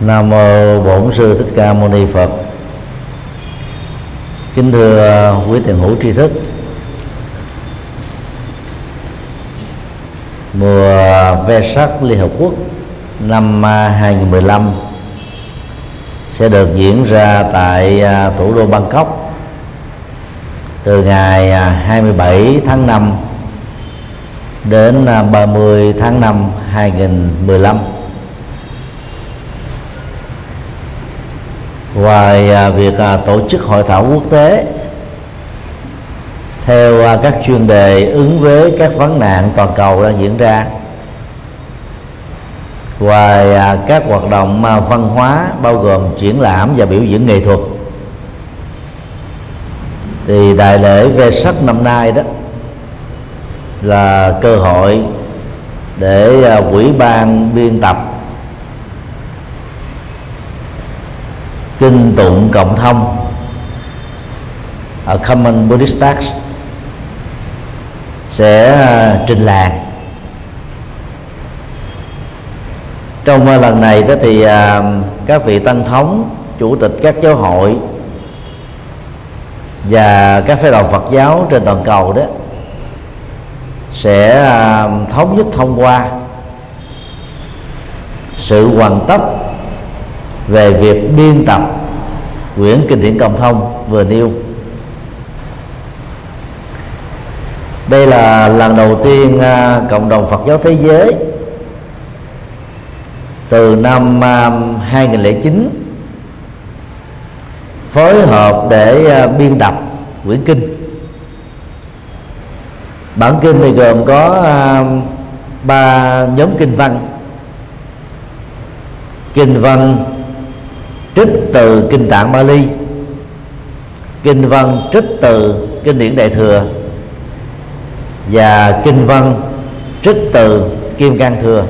Nam mô Bổn sư Thích Ca Mâu Ni Phật. Kính thưa à, quý tiền hữu tri thức. Mùa à, ve sắc Liên Hợp Quốc năm à, 2015 sẽ được diễn ra tại thủ đô Bangkok từ ngày 27 tháng 5 đến 30 tháng 5 2015 ngoài à, việc à, tổ chức hội thảo quốc tế theo à, các chuyên đề ứng với các vấn nạn toàn cầu đang diễn ra, ngoài các hoạt động văn hóa bao gồm triển lãm và biểu diễn nghệ thuật, thì đại lễ về sắc năm nay đó là cơ hội để quỹ ban biên tập kinh tụng cộng thông. Ở Common Buddhist Tax sẽ à, trình làng. Trong à, lần này đó thì à, các vị tăng thống, chủ tịch các giáo hội và các phái đoàn Phật giáo trên toàn cầu đó sẽ thống nhất thông qua sự hoàn tất về việc biên tập quyển kinh điển cộng thông vừa nêu. Đây là lần đầu tiên à, cộng đồng Phật giáo thế giới từ năm à, 2009 phối hợp để à, biên tập quyển kinh. Bản kinh này gồm có ba nhóm kinh văn. Kinh văn trích từ kinh tạng Bali kinh văn trích từ kinh điển đại thừa. Và kinh văn trích từ kim cang thừa.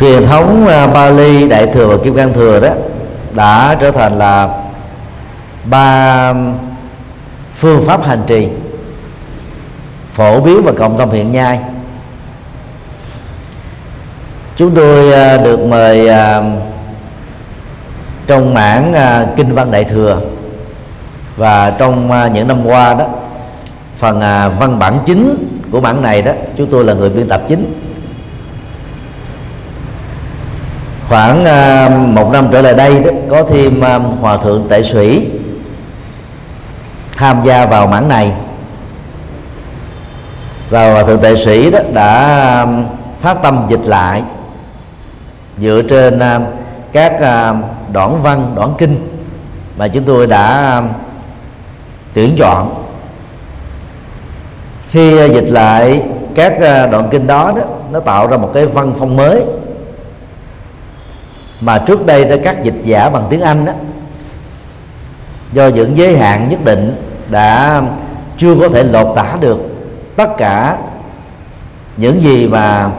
Truyền thống à, Bali đại thừa và kim cang thừa đó đã trở thành là ba phương pháp hành trì phổ biến và cộng đồng hiện nay chúng tôi à, được mời à, trong mảng à, kinh văn đại thừa. Và trong những năm qua đó phần văn bản chính của bản này đó chúng tôi là người biên tập chính. Khoảng một năm trở lại đây đó, có thêm hòa thượng tệ sủy tham gia vào mảng này. Và hòa thượng tệ sĩ đó đã phát tâm dịch lại dựa trên à, các à, đoạn văn, đoạn kinh mà chúng tôi đã à, tuyển chọn. Khi dịch lại, các đoạn kinh đó đó, nó tạo ra một cái văn phong mới mà trước đây đó các dịch giả bằng tiếng Anh đó, do những giới hạn nhất định đã chưa có thể lột tả được tất cả những gì mà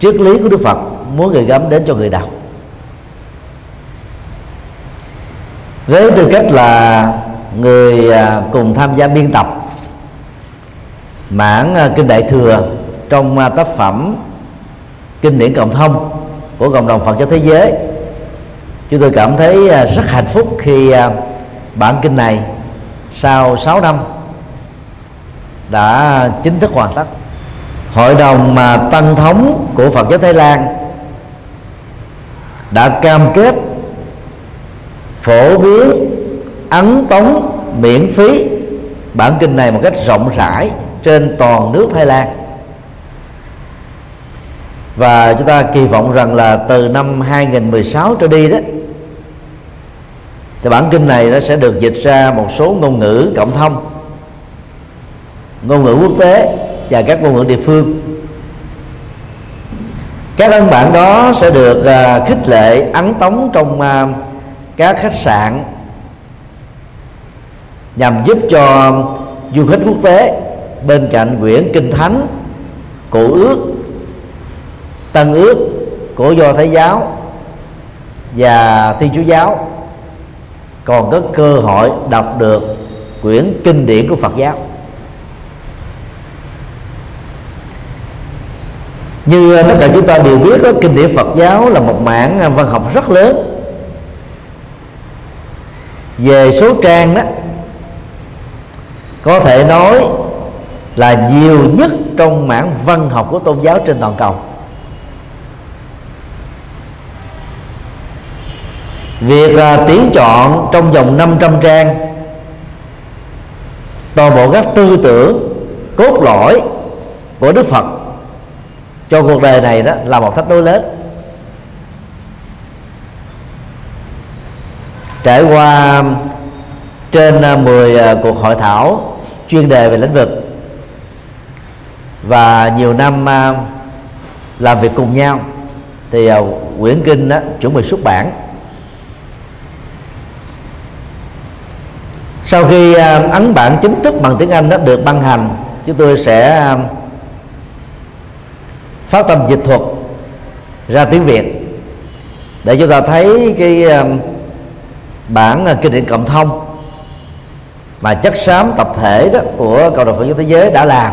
triết lý của Đức Phật muốn gửi gắm đến cho người đọc. Với tư cách là người à, cùng tham gia biên tập, mảng à, kinh đại thừa trong à, tác phẩm kinh điển cộng thông của cộng đồng Phật giáo thế giới, chúng tôi cảm thấy rất hạnh phúc khi bản kinh này sau 6 năm đã chính thức hoàn tất. Hội đồng, mà tăng thống của Phật giáo Thái Lan đã cam kết phổ biến, ấn tống, miễn phí bản kinh này một cách rộng rãi trên toàn nước Thái Lan. Và chúng ta kỳ vọng rằng là từ năm 2016 trở đi đó, thì bản kinh này nó sẽ được dịch ra một số ngôn ngữ cộng thông, ngôn ngữ quốc tế và các ngôn ngữ địa phương các văn bản đó sẽ được uh, khích lệ ấn tống trong uh, các khách sạn nhằm giúp cho du khách quốc tế bên cạnh quyển kinh thánh cổ ước tân ước của do thái giáo và thiên chúa giáo còn có cơ hội đọc được quyển kinh điển của phật giáo. Như ờ, tất cả chúng ta đều biết đó, kinh điển Phật giáo là một mảng ờ, văn học rất lớn. Về số trang đó có thể nói là nhiều nhất trong mảng văn học của tôn giáo trên toàn cầu. Việc uh, tuyển chọn trong vòng 500 trang toàn bộ các tư tưởng cốt lõi của Đức Phật cho cuộc đời này đó là một thách đố lớn. Trải qua trên à, 10 à, cuộc hội thảo chuyên đề về lĩnh vực và nhiều năm à, làm việc cùng nhau thì à, quyển kinh đó chuẩn bị xuất bản. Sau khi ấn bản chính thức bằng tiếng Anh đó được ban hành chúng tôi sẽ phát tâm dịch thuật ra tiếng Việt. Để chúng ta thấy cái um, bản uh, kinh điển cộng thông mà chất xám tập thể đó của cộng đồng Phật giáo thế giới đã làm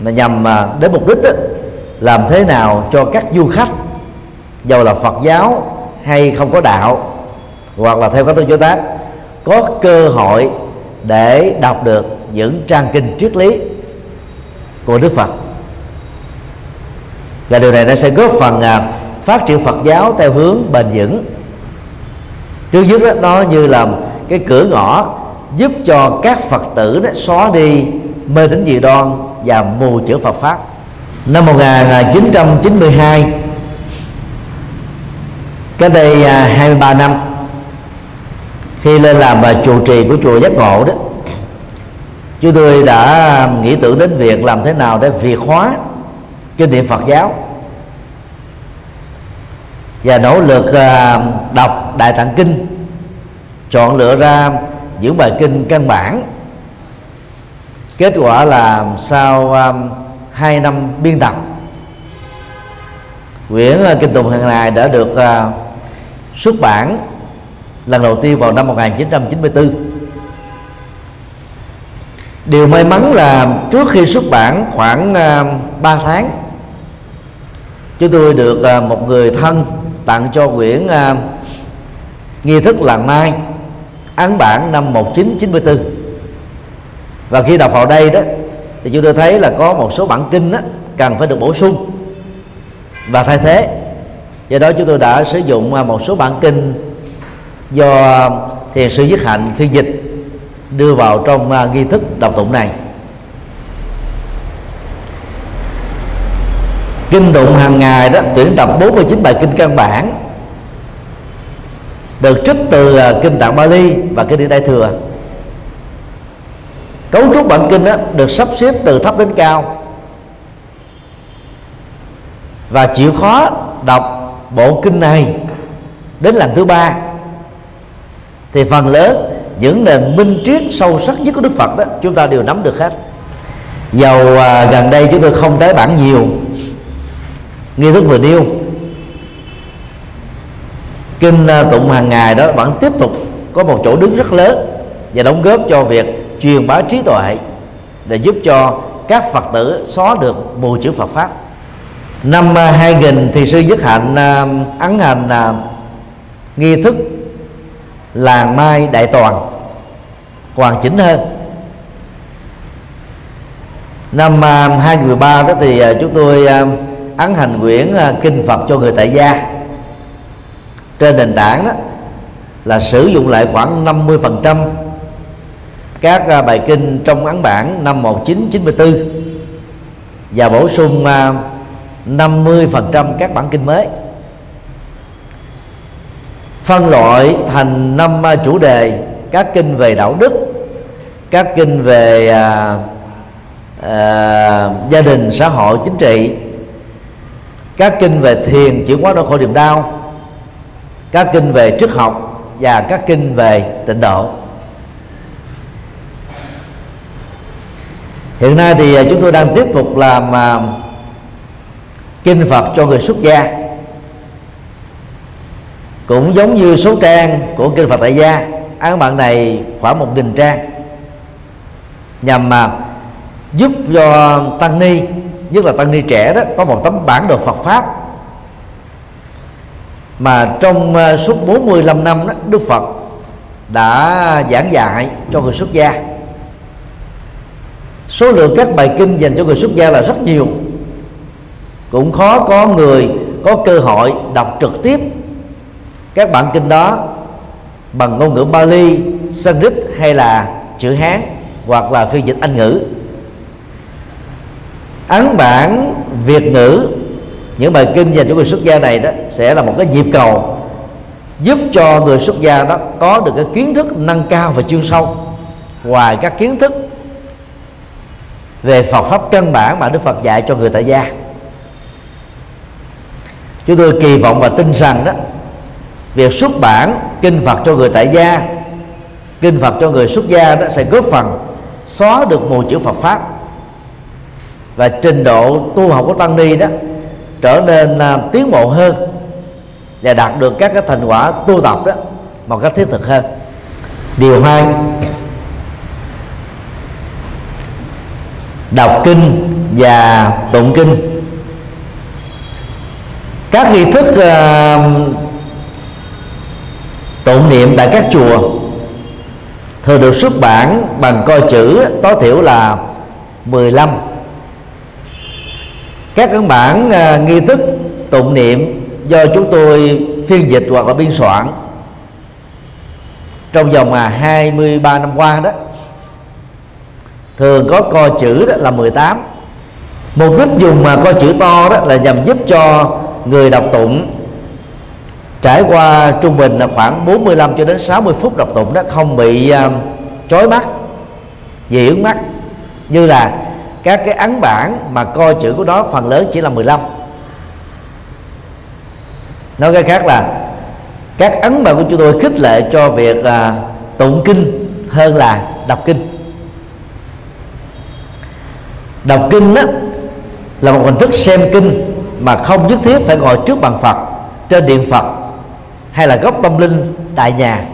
mà nhằm uh, đến mục đích đó, làm thế nào cho các du khách giàu là Phật giáo hay không có đạo hoặc là theo các tôn giáo tác có cơ hội để đọc được những trang kinh triết lý của Đức Phật và điều này nó sẽ góp phần à, phát triển Phật giáo theo hướng bền vững. Trước nhất đó, nó như là cái cửa ngõ giúp cho các Phật tử đó xóa đi mê tín dị đoan và mù chữ Phật pháp. Năm 1992 cái đây à, 23 năm khi lên làm à, trụ trì của chùa giác ngộ đó chúng tôi đã à, nghĩ tưởng đến việc làm thế nào để việt hóa kinh điển Phật giáo. Và nỗ lực à, đọc đại tạng kinh chọn lựa ra những bài kinh căn bản. Kết quả là sau à, um, 2 năm biên tập quyển uh, kinh tùng hàng này đã được uh, xuất bản lần đầu tiên vào năm 1994 điều may mắn là trước khi xuất bản khoảng uh, 3 tháng chúng tôi được à, một người thân tặng cho quyển à, nghi thức làng mai án bản năm 1994 và khi đọc vào đây đó thì chúng tôi thấy là có một số bản kinh đó, cần phải được bổ sung. Và thay thế do đó chúng tôi đã sử dụng à, một số bản kinh do thiền sư dứt hạnh phiên dịch đưa vào trong nghi thức đọc tụng này. Kinh tụng hàng ngày đó tuyển tập 49 bài kinh căn bản. Được trích từ à, kinh tạng Bali và kinh điển Đại thừa. Cấu trúc bản kinh đó được sắp xếp từ thấp đến cao. Và chịu khó đọc bộ kinh này đến lần thứ ba. Thì phần lớn những nền minh triết sâu sắc nhất của Đức Phật đó chúng ta đều nắm được hết. Dầu à, gần đây chúng tôi không tái bản nhiều nghi thức vừa nêu. Kinh à, tụng hàng ngày đó vẫn tiếp tục có một chỗ đứng rất lớn và đóng góp cho việc truyền bá trí tuệ để giúp cho các phật tử xóa được mù chữ Phật pháp. Năm à, 2000 thì sư nhất Hạnh à, ấn hành nghi thức làng mai đại toàn, hoàn chỉnh hơn. Năm 2013 đó thì chúng tôi ấn hành quyển à, kinh Phật cho người tại gia. Trên nền tảng đó là sử dụng lại khoảng 50% các à, bài kinh trong ấn bản năm 1994 và bổ sung à, 50% các bản kinh mới. Phân loại thành năm chủ đề các kinh về đạo đức các kinh về à, à, gia đình xã hội chính trị các kinh về thiền chuyển hóa đau khổ niềm đau. Các kinh về triết học và các kinh về tịnh độ. Hiện nay thì à, chúng tôi đang tiếp tục làm uh, kinh phật cho người xuất gia. Cũng giống như số trang của kinh phật tại gia án bạn này khoảng một nghìn trang nhằm mà uh, giúp cho tăng ni nhất là tăng ni trẻ đó có một tấm bản đồ Phật pháp. Mà trong ờ, suốt 45 năm đó, Đức Phật đã giảng dạy cho người xuất gia. Số lượng các bài kinh dành cho người xuất gia là rất nhiều. Cũng khó có người có cơ hội đọc trực tiếp các bản kinh đó bằng ngôn ngữ Bali, Sanskrit hay là chữ Hán hoặc là phiên dịch Anh ngữ ấn bản Việt ngữ. Những bài kinh dành cho người xuất gia này đó sẽ là một cái nhịp cầu giúp cho người xuất gia đó có được cái kiến thức nâng cao và chuyên sâu. Ngoài các kiến thức về Phật pháp căn bản mà Đức Phật dạy cho người tại gia. Chúng tôi kỳ vọng và tin rằng đó, việc xuất bản kinh Phật cho người tại gia, kinh Phật cho người xuất gia đó sẽ góp phần xóa được mù chữ Phật pháp và trình độ tu học của tăng ni đó trở nên uh, tiến bộ hơn và đạt được các cái thành quả tu tập đó một cách thiết thực hơn. Điều hai đọc kinh và tụng kinh. Các nghi thức uh, tụng niệm tại các chùa thường được xuất bản bằng coi chữ tối thiểu là 15 các ấn bản uh, nghi thức tụng niệm do chúng tôi phiên dịch hoặc là biên soạn trong vòng mà 23 năm qua đó thường có co chữ đó là 18 mục đích dùng mà co chữ to đó là nhằm giúp cho người đọc tụng trải qua trung bình là khoảng 45 cho đến 60 phút đọc tụng đó không bị uh, chói mắt dị ứng mắt. Như là các cái ấn bản mà coi chữ của nó phần lớn chỉ là 15 nói cái khác là các ấn bản của chúng tôi khích lệ cho việc à, tụng kinh hơn là đọc kinh. Đọc kinh đó là một hình thức xem kinh mà không nhất thiết phải ngồi trước bàn phật trên điện phật hay là góc tâm linh tại nhà.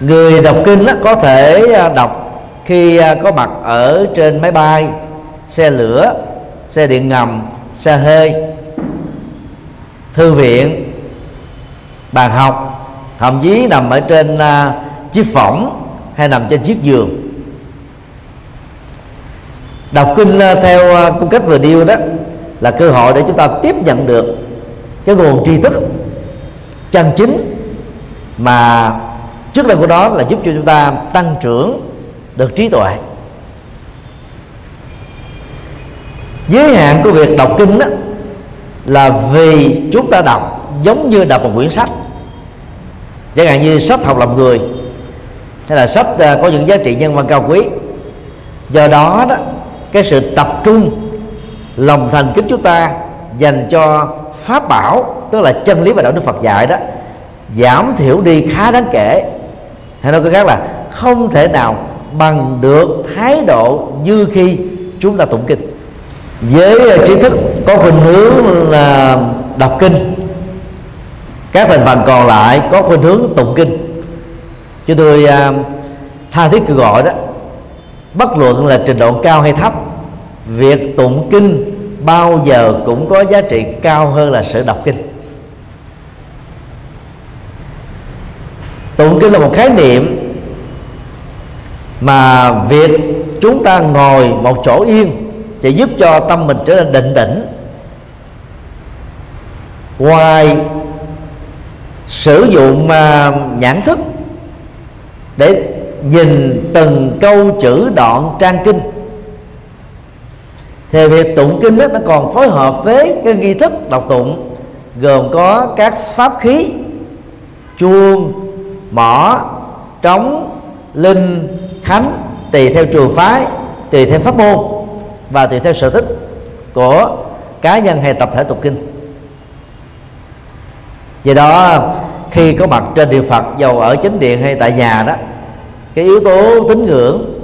Người đọc kinh đó có thể à, đọc khi à, có mặt ở trên máy bay xe lửa xe điện ngầm xe hơi thư viện bàn học thậm chí nằm ở trên uh, chiếc phỏng hay nằm trên chiếc giường. Đọc kinh uh, theo uh, cung cách vừa điêu đó là cơ hội để chúng ta tiếp nhận được cái nguồn tri thức chân chính mà trước đây của đó là giúp cho chúng ta tăng trưởng được trí tuệ. Giới hạn của việc đọc kinh đó là vì chúng ta đọc giống như đọc một quyển sách. Chẳng hạn như sách học làm người, hay là sách à, có những giá trị nhân văn cao quý. Do đó đó, cái sự tập trung, lòng thành kính chúng ta dành cho pháp bảo, tức là chân lý và đạo đức Phật dạy đó, giảm thiểu đi khá đáng kể. Hay nói cách khác là không thể nào bằng được thái độ như khi chúng ta tụng kinh. Với ờ, trí thức có khuynh hướng là đọc kinh, các thành phần còn lại có khuynh hướng tụng kinh. Chúng tôi ờ, tha thiết kêu gọi đó, bất luận là trình độ cao hay thấp, việc tụng kinh bao giờ cũng có giá trị cao hơn là sự đọc kinh. Tụng kinh là một khái niệm mà việc chúng ta ngồi một chỗ yên sẽ giúp cho tâm mình trở nên định tĩnh. Ngoài sử dụng uh, nhãn thức để nhìn từng câu chữ đoạn trang kinh thì việc tụng kinh đó, nó còn phối hợp với cái nghi thức đọc tụng gồm có các pháp khí chuông mỏ trống linh khánh tùy theo trường phái, tùy theo pháp môn và tùy theo sở thích của cá nhân hay tập thể tụng kinh. Do đó, khi có mặt trên điện phật, dầu ở chính điện hay tại nhà đó, cái yếu tố tín ngưỡng,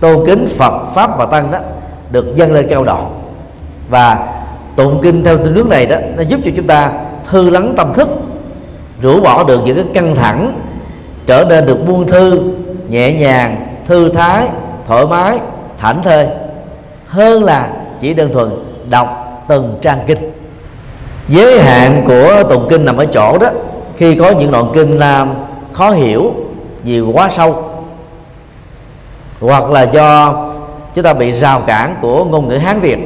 tôn kính phật, pháp và tăng đó được dâng lên cao độ. Và tụng kinh theo tín ngưỡng này đó, nó giúp cho chúng ta thư lắng tâm thức, rũ bỏ được những cái căng thẳng, trở nên được buông thư, nhẹ nhàng thư thái, thoải mái, thảnh thơi. Hơn là chỉ đơn thuần đọc từng trang kinh. Giới hạn của tụng kinh nằm ở chỗ đó. Khi có những đoạn kinh làm khó hiểu vì quá sâu, hoặc là do chúng ta bị rào cản của ngôn ngữ hán việt,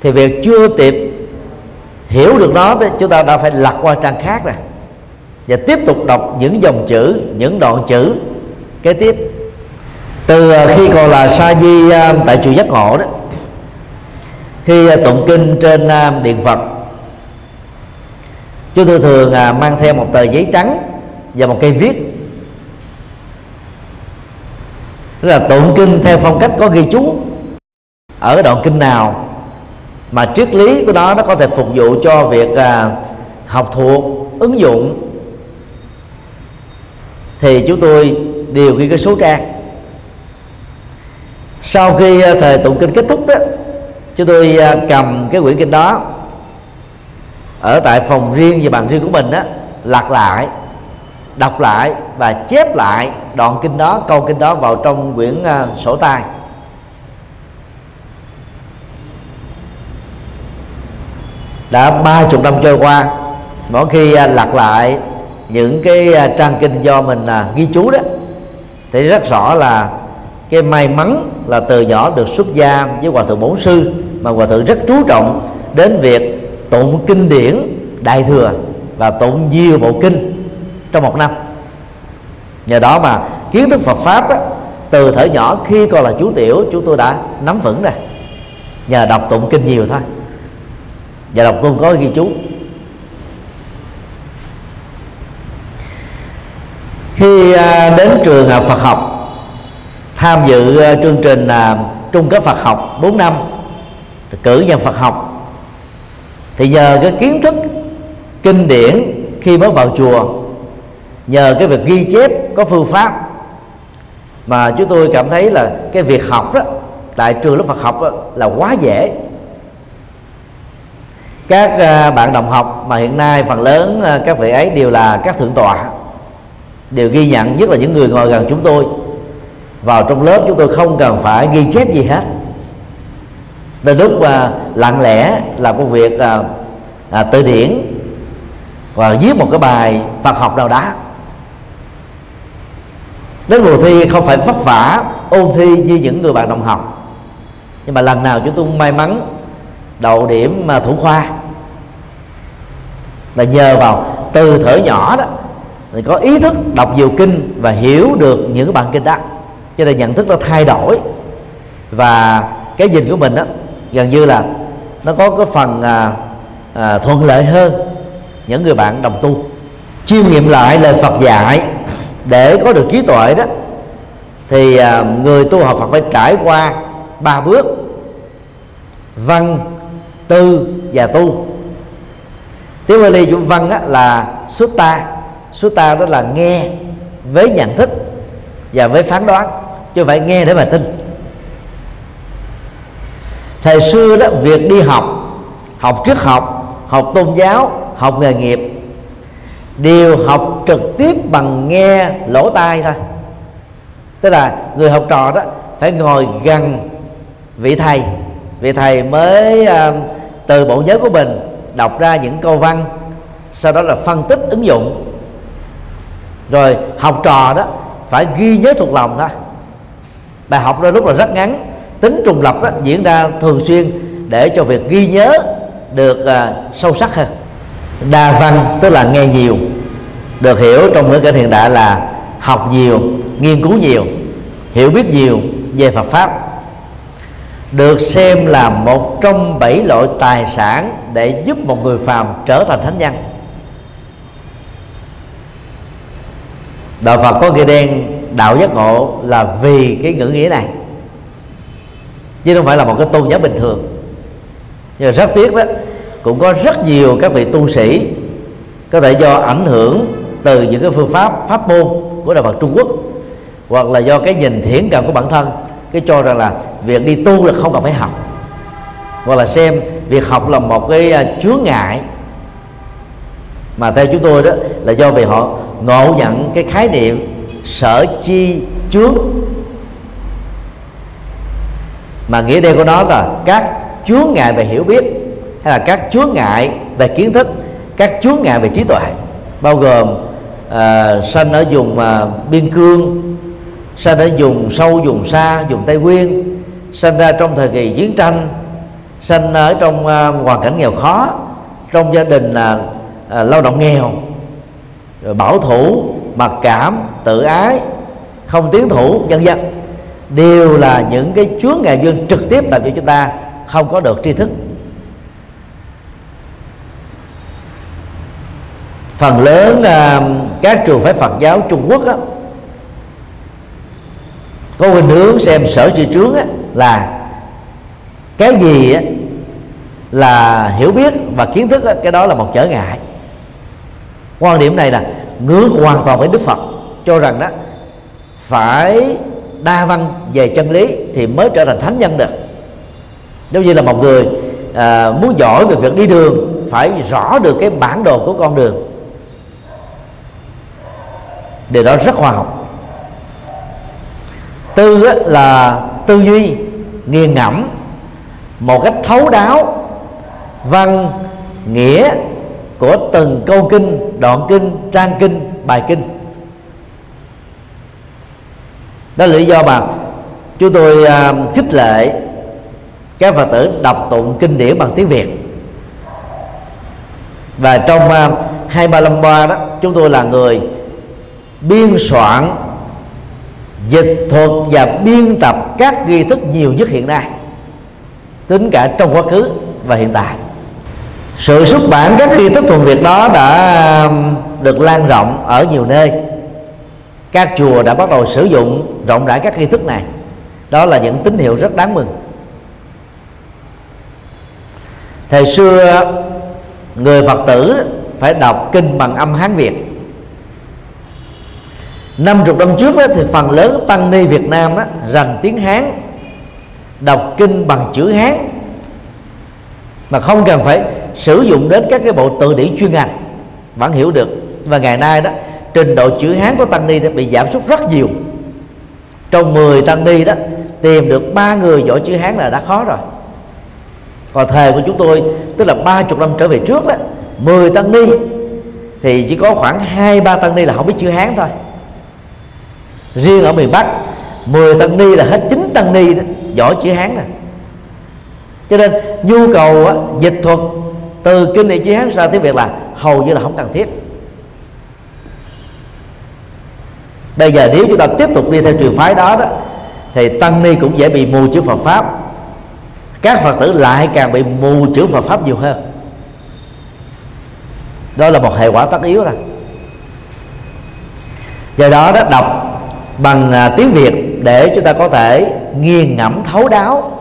thì việc chưa kịp hiểu được nó, thì chúng ta đã phải lật qua trang khác rồi và tiếp tục đọc những dòng chữ, những đoạn chữ kế tiếp, từ à, khi còn là sa di à, tại chùa giác ngộ đó khi à, tụng kinh trên điện phật. Chúng tôi thường mang theo một tờ giấy trắng và một cây viết. Tức là tụng kinh theo phong cách có ghi chú ở đoạn kinh nào mà triết lý của nó nó có thể phục vụ cho việc học thuộc, ứng dụng. Thì chúng tôi điều khi cái số trang. Sau khi ờ, thời tụng kinh kết thúc đó chúng tôi ờ, cầm cái quyển kinh đó ở tại phòng riêng và bàn riêng của mình đó lật lại đọc lại và chép lại đoạn kinh đó câu kinh đó vào trong quyển uh, sổ tay. Đã ba chục năm trôi qua mỗi khi uh, lật lại những cái uh, trang kinh do mình uh, ghi chú đó thì rất rõ là cái may mắn là từ nhỏ được xuất gia với hòa thượng bổn sư mà hòa thượng rất chú trọng đến việc tụng kinh điển đại thừa và tụng nhiều bộ kinh trong một năm. Nhờ đó mà kiến thức Phật pháp á, từ thời nhỏ khi còn là chú tiểu chúng tôi đã nắm vững rồi. Nhờ đọc tụng kinh nhiều thôi. Và đọc tôn có ghi chú. Khi à, đến trường à, Phật học tham dự à, chương trình trung cấp Phật học 4 năm cử nhân Phật học thì nhờ cái kiến thức kinh điển khi mới vào chùa nhờ cái việc ghi chép có phương pháp mà chúng tôi cảm thấy là cái việc học đó tại trường lớp Phật học đó, là quá dễ. Các bạn đồng học mà hiện nay phần lớn các vị ấy đều là các thượng tọa đều ghi nhận nhất là những người ngồi gần chúng tôi. Vào trong lớp chúng tôi không cần phải ghi chép gì hết. Đến lúc mà lặng lẽ làm công việc à, à, tự điển và viết một cái bài Phật học nào đó. Đến mùa thi không phải vất vả ôn thi như những người bạn đồng học. Nhưng mà lần nào chúng tôi may mắn đậu điểm mà thủ khoa. Là nhờ vào từ thở nhỏ đó thì có ý thức đọc nhiều kinh và hiểu được những bản kinh đó. Cho nên nhận thức nó thay đổi. Và cái nhìn của mình đó gần như là nó có cái phần à, à, thuận lợi hơn những người bạn đồng tu. Chiêm nghiệm lại lời Phật dạy để có được trí tuệ đó thì à, người tu học Phật phải trải qua ba bước. Văn tư và tu. Tiếng Bali chúng văn á, là sutta sutta đó là nghe với nhận thức và với phán đoán chứ không phải nghe để mà tin. Thời xưa đó việc đi học học trước học học tôn giáo học nghề nghiệp đều học trực tiếp bằng nghe lỗ tai thôi. Tức là người học trò đó phải ngồi gần vị thầy. Vị thầy mới uh, từ bộ nhớ của mình đọc ra những câu văn sau đó là phân tích ứng dụng rồi học trò đó phải ghi nhớ thuộc lòng đó bài học đôi lúc là rất ngắn tính trùng lập đó diễn ra thường xuyên để cho việc ghi nhớ được uh, sâu sắc hơn. Đa văn tức là nghe nhiều được hiểu trong ngữ cảnh hiện đại là học nhiều nghiên cứu nhiều hiểu biết nhiều về Phật pháp. Được xem là một trong bảy loại tài sản để giúp một người phàm trở thành thánh nhân. Đạo Phật có nghĩa đen, đạo giác ngộ là vì cái ngữ nghĩa này. Chứ không phải là một cái tôn giáo bình thường. Nhưng mà rất tiếc đó, cũng có rất nhiều các vị tu sĩ có thể do ảnh hưởng từ những cái phương pháp pháp môn của đạo Phật Trung Quốc, hoặc là do cái nhìn thiển cận của bản thân, cái cho rằng là việc đi tu là không cần phải học. Hoặc là xem việc học là một cái à, chướng ngại. Mà theo chúng tôi đó, là do vì họ ngộ nhận cái khái niệm sở chi chướng. Mà nghĩa đen của nó là các chướng ngại về hiểu biết hay là các chướng ngại về kiến thức các chướng ngại về trí tuệ. Bao gồm uh, sanh ở vùng uh, biên cương sanh ở vùng sâu vùng xa vùng tây nguyên sanh ra trong thời kỳ chiến tranh sanh ở trong uh, hoàn cảnh nghèo khó trong gia đình là uh, uh, lao động nghèo bảo thủ mặc cảm tự ái không tiến thủ vân vân. Đều là những cái chướng ngại dương trực tiếp làm cho chúng ta không có được tri thức. Phần lớn à, các trường phái Phật giáo Trung Quốc á, có hình hướng xem sở chư trướng á, là cái gì á, là hiểu biết và kiến thức á, cái đó là một trở ngại quan điểm này là ngược hoàn toàn với Đức Phật cho rằng đó phải đa văn về chân lý thì mới trở thành thánh nhân được. Giống như là một người à, muốn giỏi về việc đi đường phải rõ được cái bản đồ của con đường. Điều đó rất khoa học. Tư là tư duy nghiền ngẫm một cách thấu đáo văn nghĩa của từng câu kinh, đoạn kinh, trang kinh, bài kinh. Đó là lý do mà chúng tôi à, khích lệ các phật tử đọc tụng kinh điển bằng tiếng việt. Và trong à, hai ba năm qua đó, chúng tôi là người biên soạn, dịch thuật và biên tập các nghi thức nhiều nhất hiện nay, tính cả trong quá khứ và hiện tại sự xuất bản các nghi thức thuần việt đó đã um, được lan rộng ở nhiều nơi. Các chùa đã bắt đầu sử dụng rộng rãi các nghi thức này. Đó là những tín hiệu rất đáng mừng. Thời xưa người phật tử phải đọc kinh bằng âm hán việt. Năm chục năm trước đó, thì phần lớn tăng ni Việt Nam đó, rành tiếng Hán đọc kinh bằng chữ Hán. Mà không cần phải sử dụng đến các cái bộ từ điển chuyên ngành. Vẫn hiểu được. Và ngày nay đó trình độ chữ Hán của tăng ni đã bị giảm sút rất nhiều. Trong 10 tăng ni đó tìm được ba người giỏi chữ Hán là đã khó rồi. Còn thời của chúng tôi tức là ba chục năm trở về trước đó 10 tăng ni thì chỉ có khoảng hai ba tăng ni là không biết chữ Hán thôi. Riêng ở miền Bắc 10 tăng ni là hết chín tăng ni đó, giỏi chữ Hán rồi cho nên nhu cầu á, dịch thuật từ kinh địa chí Hán ra tiếng Việt là hầu như là không cần thiết. Bây giờ nếu chúng ta tiếp tục đi theo trường phái đó đó, thì tăng ni cũng dễ bị mù chữ Phật pháp. Các phật tử lại càng bị mù chữ Phật pháp nhiều hơn. Đó là một hệ quả tất yếu rồi. Do đó đó, đọc bằng à, tiếng việt để chúng ta có thể nghiền ngẫm thấu đáo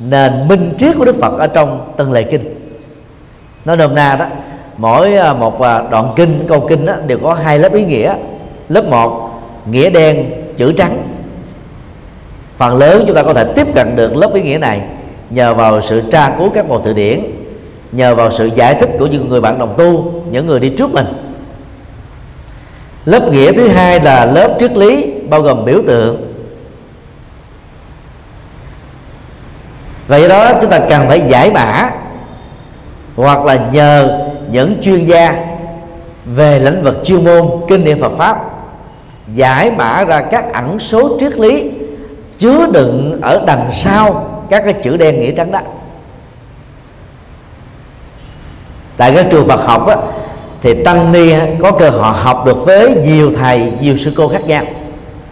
nền minh triết của đức phật ở trong từng lời kinh nói nôm na đó mỗi à, một à, đoạn kinh câu kinh đó, đều có hai lớp ý nghĩa. Lớp một nghĩa đen chữ trắng. Phần lớn chúng ta có thể tiếp cận được lớp ý nghĩa này nhờ vào sự tra cứu các bộ từ điển nhờ vào sự giải thích của những người bạn đồng tu những người đi trước mình. Lớp nghĩa thứ hai là lớp triết lý bao gồm biểu tượng. Vậy đó chúng ta cần phải giải mã hoặc là nhờ những chuyên gia về lĩnh vực chuyên môn kinh nghiệm Phật pháp giải mã ra các ẩn số triết lý chứa đựng ở đằng sau các cái chữ đen nghĩa trắng đó. Tại các trường Phật học á, thì tăng ni có cơ hội học được với nhiều thầy nhiều sư cô khác nhau.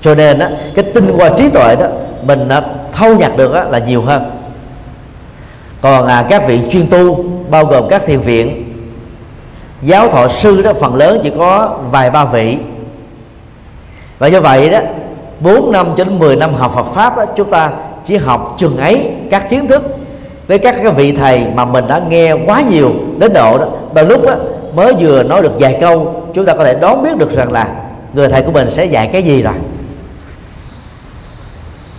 Cho nên á, cái tinh hoa trí tuệ đó mình thâu nhặt được á, là nhiều hơn. Còn à, các vị chuyên tu bao gồm các thiền viện. Giáo thọ sư đó phần lớn chỉ có vài ba vị. Và do vậy đó 4 năm cho đến 10 năm học Phật pháp đó, chúng ta chỉ học chừng ấy các kiến thức với các cái vị thầy mà mình đã nghe quá nhiều đến độ đó. Đôi lúc đó, mới vừa nói được vài câu chúng ta có thể đoán biết được rằng là người thầy của mình sẽ dạy cái gì rồi.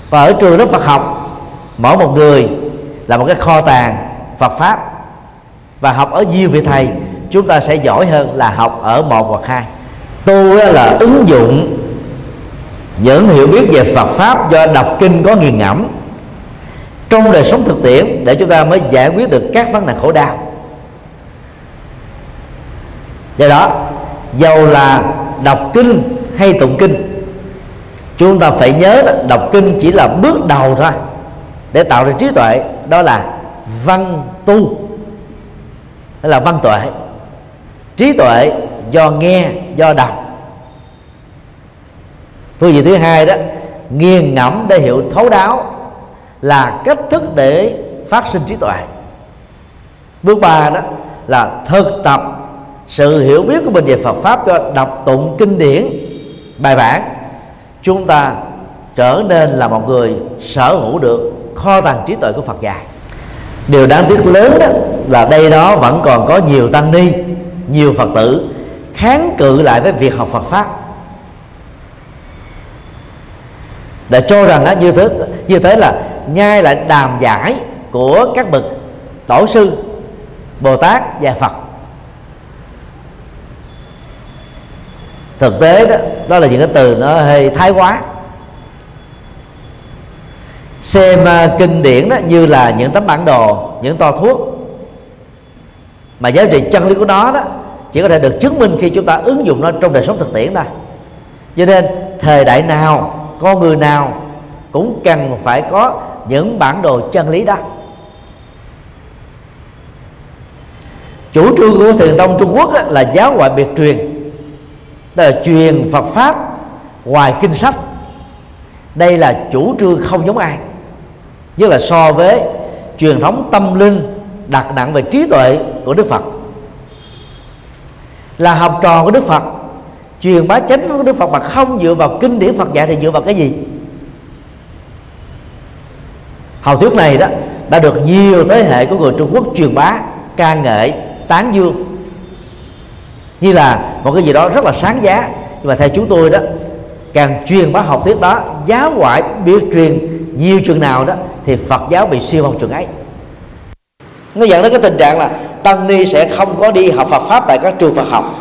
Và ở trường lớp Phật học mỗi một người là một cái kho tàng Phật pháp và học ở nhiều vị thầy chúng ta sẽ giỏi hơn là học ở một hoặc hai tu là ứng dụng những hiểu biết về Phật pháp do đọc kinh có nghiền ngẫm. Trong đời sống thực tiễn để chúng ta mới giải quyết được các vấn nạn khổ đau. Do đó dầu là đọc kinh hay tụng kinh chúng ta phải nhớ đó, đọc kinh chỉ là bước đầu thôi để tạo ra trí tuệ đó là văn tu đó là văn tuệ. Trí tuệ do nghe, do đọc. Phương diện thứ hai đó, nghiền ngẫm để hiểu thấu đáo là cách thức để phát sinh trí tuệ. Bước ba đó là thực tập sự hiểu biết của mình về Phật pháp cho đọc tụng kinh điển, bài bản. Chúng ta trở nên là một người sở hữu được kho tàng trí tuệ của Phật dạy điều đáng tiếc lớn đó là đây đó vẫn còn có nhiều tăng ni nhiều Phật tử kháng cự lại với việc học Phật pháp. Để cho rằng á, như thế như thế là nhai lại đàm giải của các bậc tổ sư bồ tát và phật. Thực tế đó đó là những cái từ nó hơi thái quá xem à, kinh điển đó như là những tấm bản đồ, những to thuốc. Mà giá trị chân lý của nó đó, chỉ có thể được chứng minh khi chúng ta ứng dụng nó trong đời sống thực tiễn thôi. Cho nên, thời đại nào, con người nào cũng cần phải có những bản đồ chân lý đó. Chủ trương của thiền tông trung quốc là giáo ngoại biệt truyền, tức là truyền phật pháp, ngoài kinh sách. Đây là chủ trương không giống ai nhất là so với truyền thống tâm linh đặt nặng về trí tuệ của đức phật. Là học trò của đức phật, truyền bá chánh pháp của đức phật mà không dựa vào kinh điển phật dạy thì dựa vào cái gì? Học thuyết này đó đã được nhiều thế hệ của người trung quốc truyền bá ca ngợi tán dương. Như là một cái gì đó rất là sáng giá. Nhưng mà theo chúng tôi đó, càng truyền bá học thuyết đó, giáo ngoại biết truyền nhiều trường nào đó thì phật giáo bị siêu vong trường ấy. Nó dẫn đến cái tình trạng là tăng ni sẽ không có đi học phật pháp tại các trường phật học.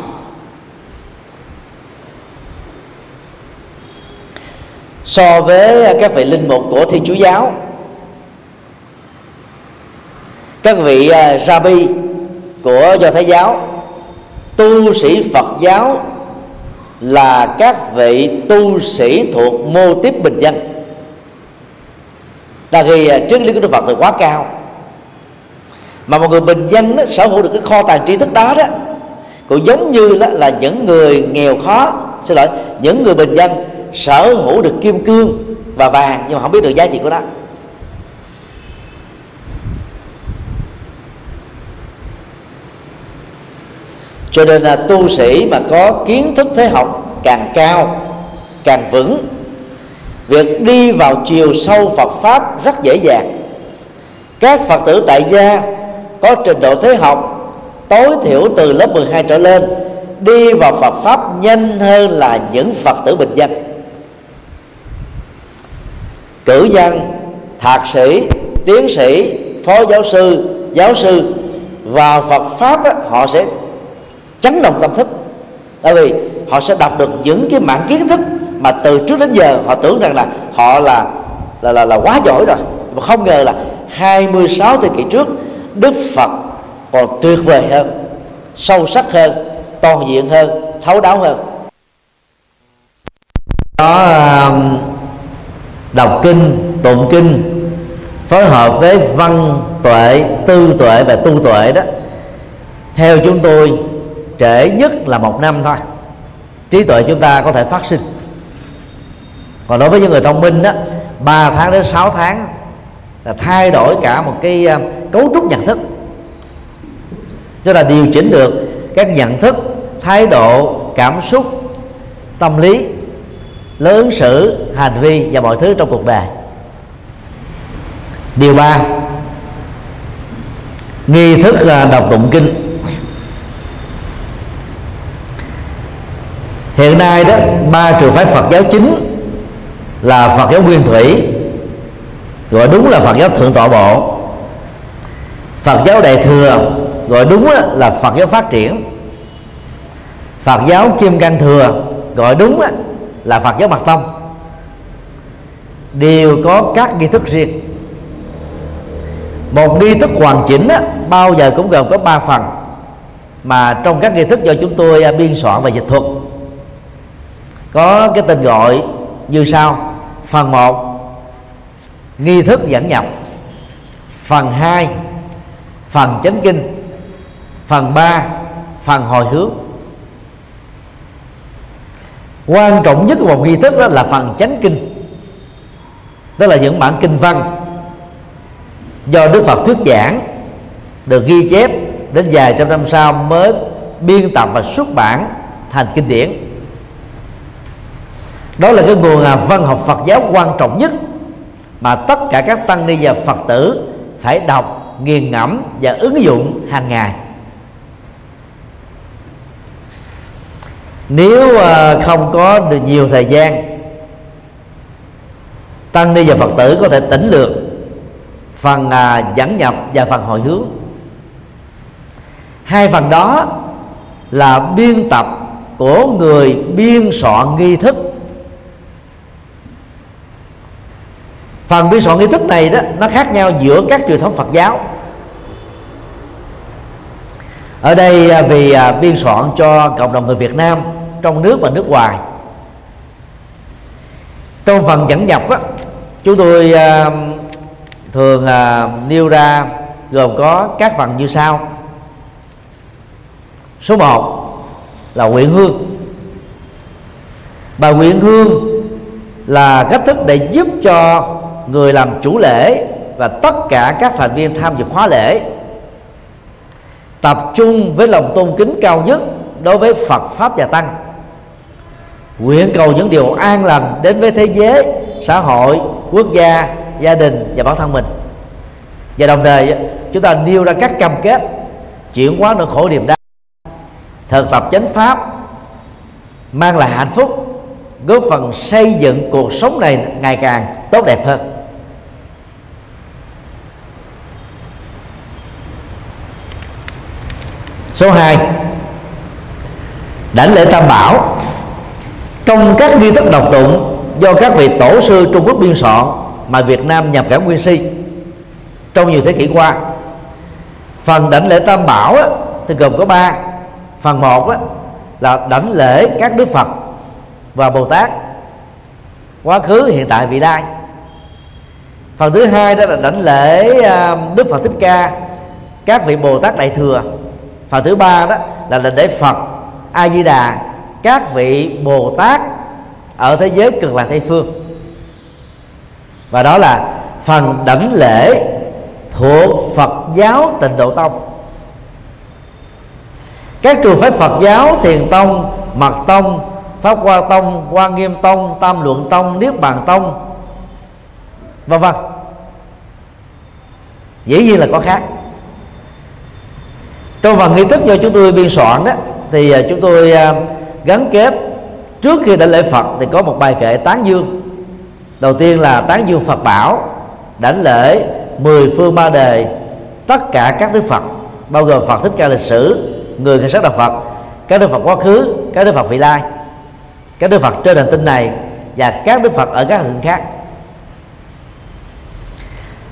So với các vị linh mục của thiên chúa giáo các vị uh, rabbi của do thái giáo tu sĩ phật giáo là các vị tu sĩ thuộc mô tiếp bình dân ta ghi à, triết lý của đức phật thì quá cao. Mà một người bình dân đó, sở hữu được cái kho tàng tri thức đó đó cũng giống như là, là những người nghèo khó xin lỗi những người bình dân sở hữu được kim cương và vàng nhưng mà không biết được giá trị của nó. Cho nên là tu sĩ mà có kiến thức thế học càng cao càng vững việc đi vào chiều sâu Phật pháp rất dễ dàng. Các Phật tử tại gia có trình độ thế học tối thiểu từ lớp 12 trở lên đi vào Phật pháp nhanh hơn là những Phật tử bình dân. Cử nhân thạc sĩ tiến sĩ phó giáo sư giáo sư vào Phật pháp á, họ sẽ chấn động tâm thức. Tại vì họ sẽ đọc được những cái mảng kiến thức mà từ trước đến giờ họ tưởng rằng là họ là là là, là quá giỏi rồi. Mà không ngờ là 26 thế kỷ trước Đức Phật còn tuyệt vời hơn sâu sắc hơn toàn diện hơn thấu đáo hơn. Đó um, đọc kinh tụng kinh phối hợp với văn tuệ tư tuệ và tu tuệ đó theo chúng tôi trễ nhất là một năm thôi. Trí tuệ chúng ta có thể phát sinh còn đối với những người thông minh đó 3 tháng đến 6 tháng là thay đổi cả một cái à, cấu trúc nhận thức. Tức là điều chỉnh được các nhận thức, thái độ, cảm xúc, tâm lý lớn xử hành vi và mọi thứ trong cuộc đời. Điều ba, nghi thức à, đọc tụng kinh. Hiện nay đó, ba trường phái Phật giáo chính là Phật giáo Nguyên Thủy. Gọi đúng là Phật giáo Thượng Tọa Bộ. Phật giáo Đại Thừa gọi đúng là Phật giáo Phát Triển. Phật giáo Kim Cang Thừa gọi đúng là Phật giáo Mật Tông. Đều có các nghi thức riêng. Một nghi thức hoàn chỉnh á, bao giờ cũng gồm có ba phần mà trong các nghi thức do chúng tôi à, biên soạn và dịch thuật. Có cái tên gọi như sau phần 1 nghi thức dẫn nhập. Phần 2 phần chánh kinh. Phần 3 phần hồi hướng. Quan trọng nhất của một nghi thức đó là phần chánh kinh. Tức là những bản kinh văn do đức phật thuyết giảng, được ghi chép đến vài trăm năm sau mới biên tập và xuất bản thành kinh điển đó là cái nguồn à, văn học Phật giáo quan trọng nhất mà tất cả các tăng ni và Phật tử phải đọc, nghiền ngẫm và ứng dụng hàng ngày. Nếu à, không có được nhiều thời gian, tăng ni và Phật tử có thể tỉnh lược phần à, dẫn nhập và phần hồi hướng hai phần đó là biên tập của người biên soạn nghi thức phần biên soạn nghi thức này đó nó khác nhau giữa các truyền thống Phật giáo. Ở đây à, vì à, biên soạn cho cộng đồng người Việt Nam trong nước và nước ngoài. Trong phần dẫn nhập á, chúng tôi à, thường nêu ra gồm có các phần như sau. Số 1 là quyện hương. Bà quyện hương là cách thức để giúp cho người làm chủ lễ và tất cả các thành viên tham dự khóa lễ. Tập trung với lòng tôn kính cao nhất đối với Phật pháp và tăng. Nguyện cầu những điều an lành đến với thế giới, xã hội, quốc gia gia đình và bản thân mình. Và đồng thời, chúng ta nêu ra các cam kết chuyển hóa nỗi khổ niềm đau, thực tập chánh pháp, mang lại hạnh phúc, góp phần xây dựng cuộc sống này ngày càng tốt đẹp hơn. Số 2 đảnh lễ tam bảo. Trong các nghi thức đọc tụng do các vị tổ sư Trung Quốc biên soạn mà Việt Nam nhập cả nguyên si trong nhiều thế kỷ qua phần đảnh lễ tam bảo á, thì gồm có ba. Phần một á, là đảnh lễ các đức phật và bồ tát. Quá khứ hiện tại vị lai. Phần thứ hai đó là đảnh lễ à, đức phật thích ca các vị bồ tát đại thừa phần thứ ba đó là lệnh để phật. A di đà các vị bồ tát ở thế giới cực lạc tây phương. Và đó là phần đảnh lễ thuộc Phật giáo Tịnh Độ Tông. Các trường phái Phật giáo, Thiền Tông, Mật Tông, Pháp Hoa Tông, Hoa Nghiêm Tông, Tam Luận Tông, Niết Bàn Tông, vân vân. Dĩ nhiên là có khác trong phần nghi thức do chúng tôi biên soạn đó, thì à, chúng tôi à, gắn kết trước khi đảnh lễ Phật thì có một bài kệ tán dương. Đầu tiên là tán dương Phật bảo, đảnh lễ mười phương ba đề, tất cả các đức Phật, bao gồm Phật thích ca lịch sử, người khai sát đạo Phật, các đức Phật quá khứ, các đức Phật vị lai, các đức Phật trên hành tinh này và các đức Phật ở các hành tinh khác.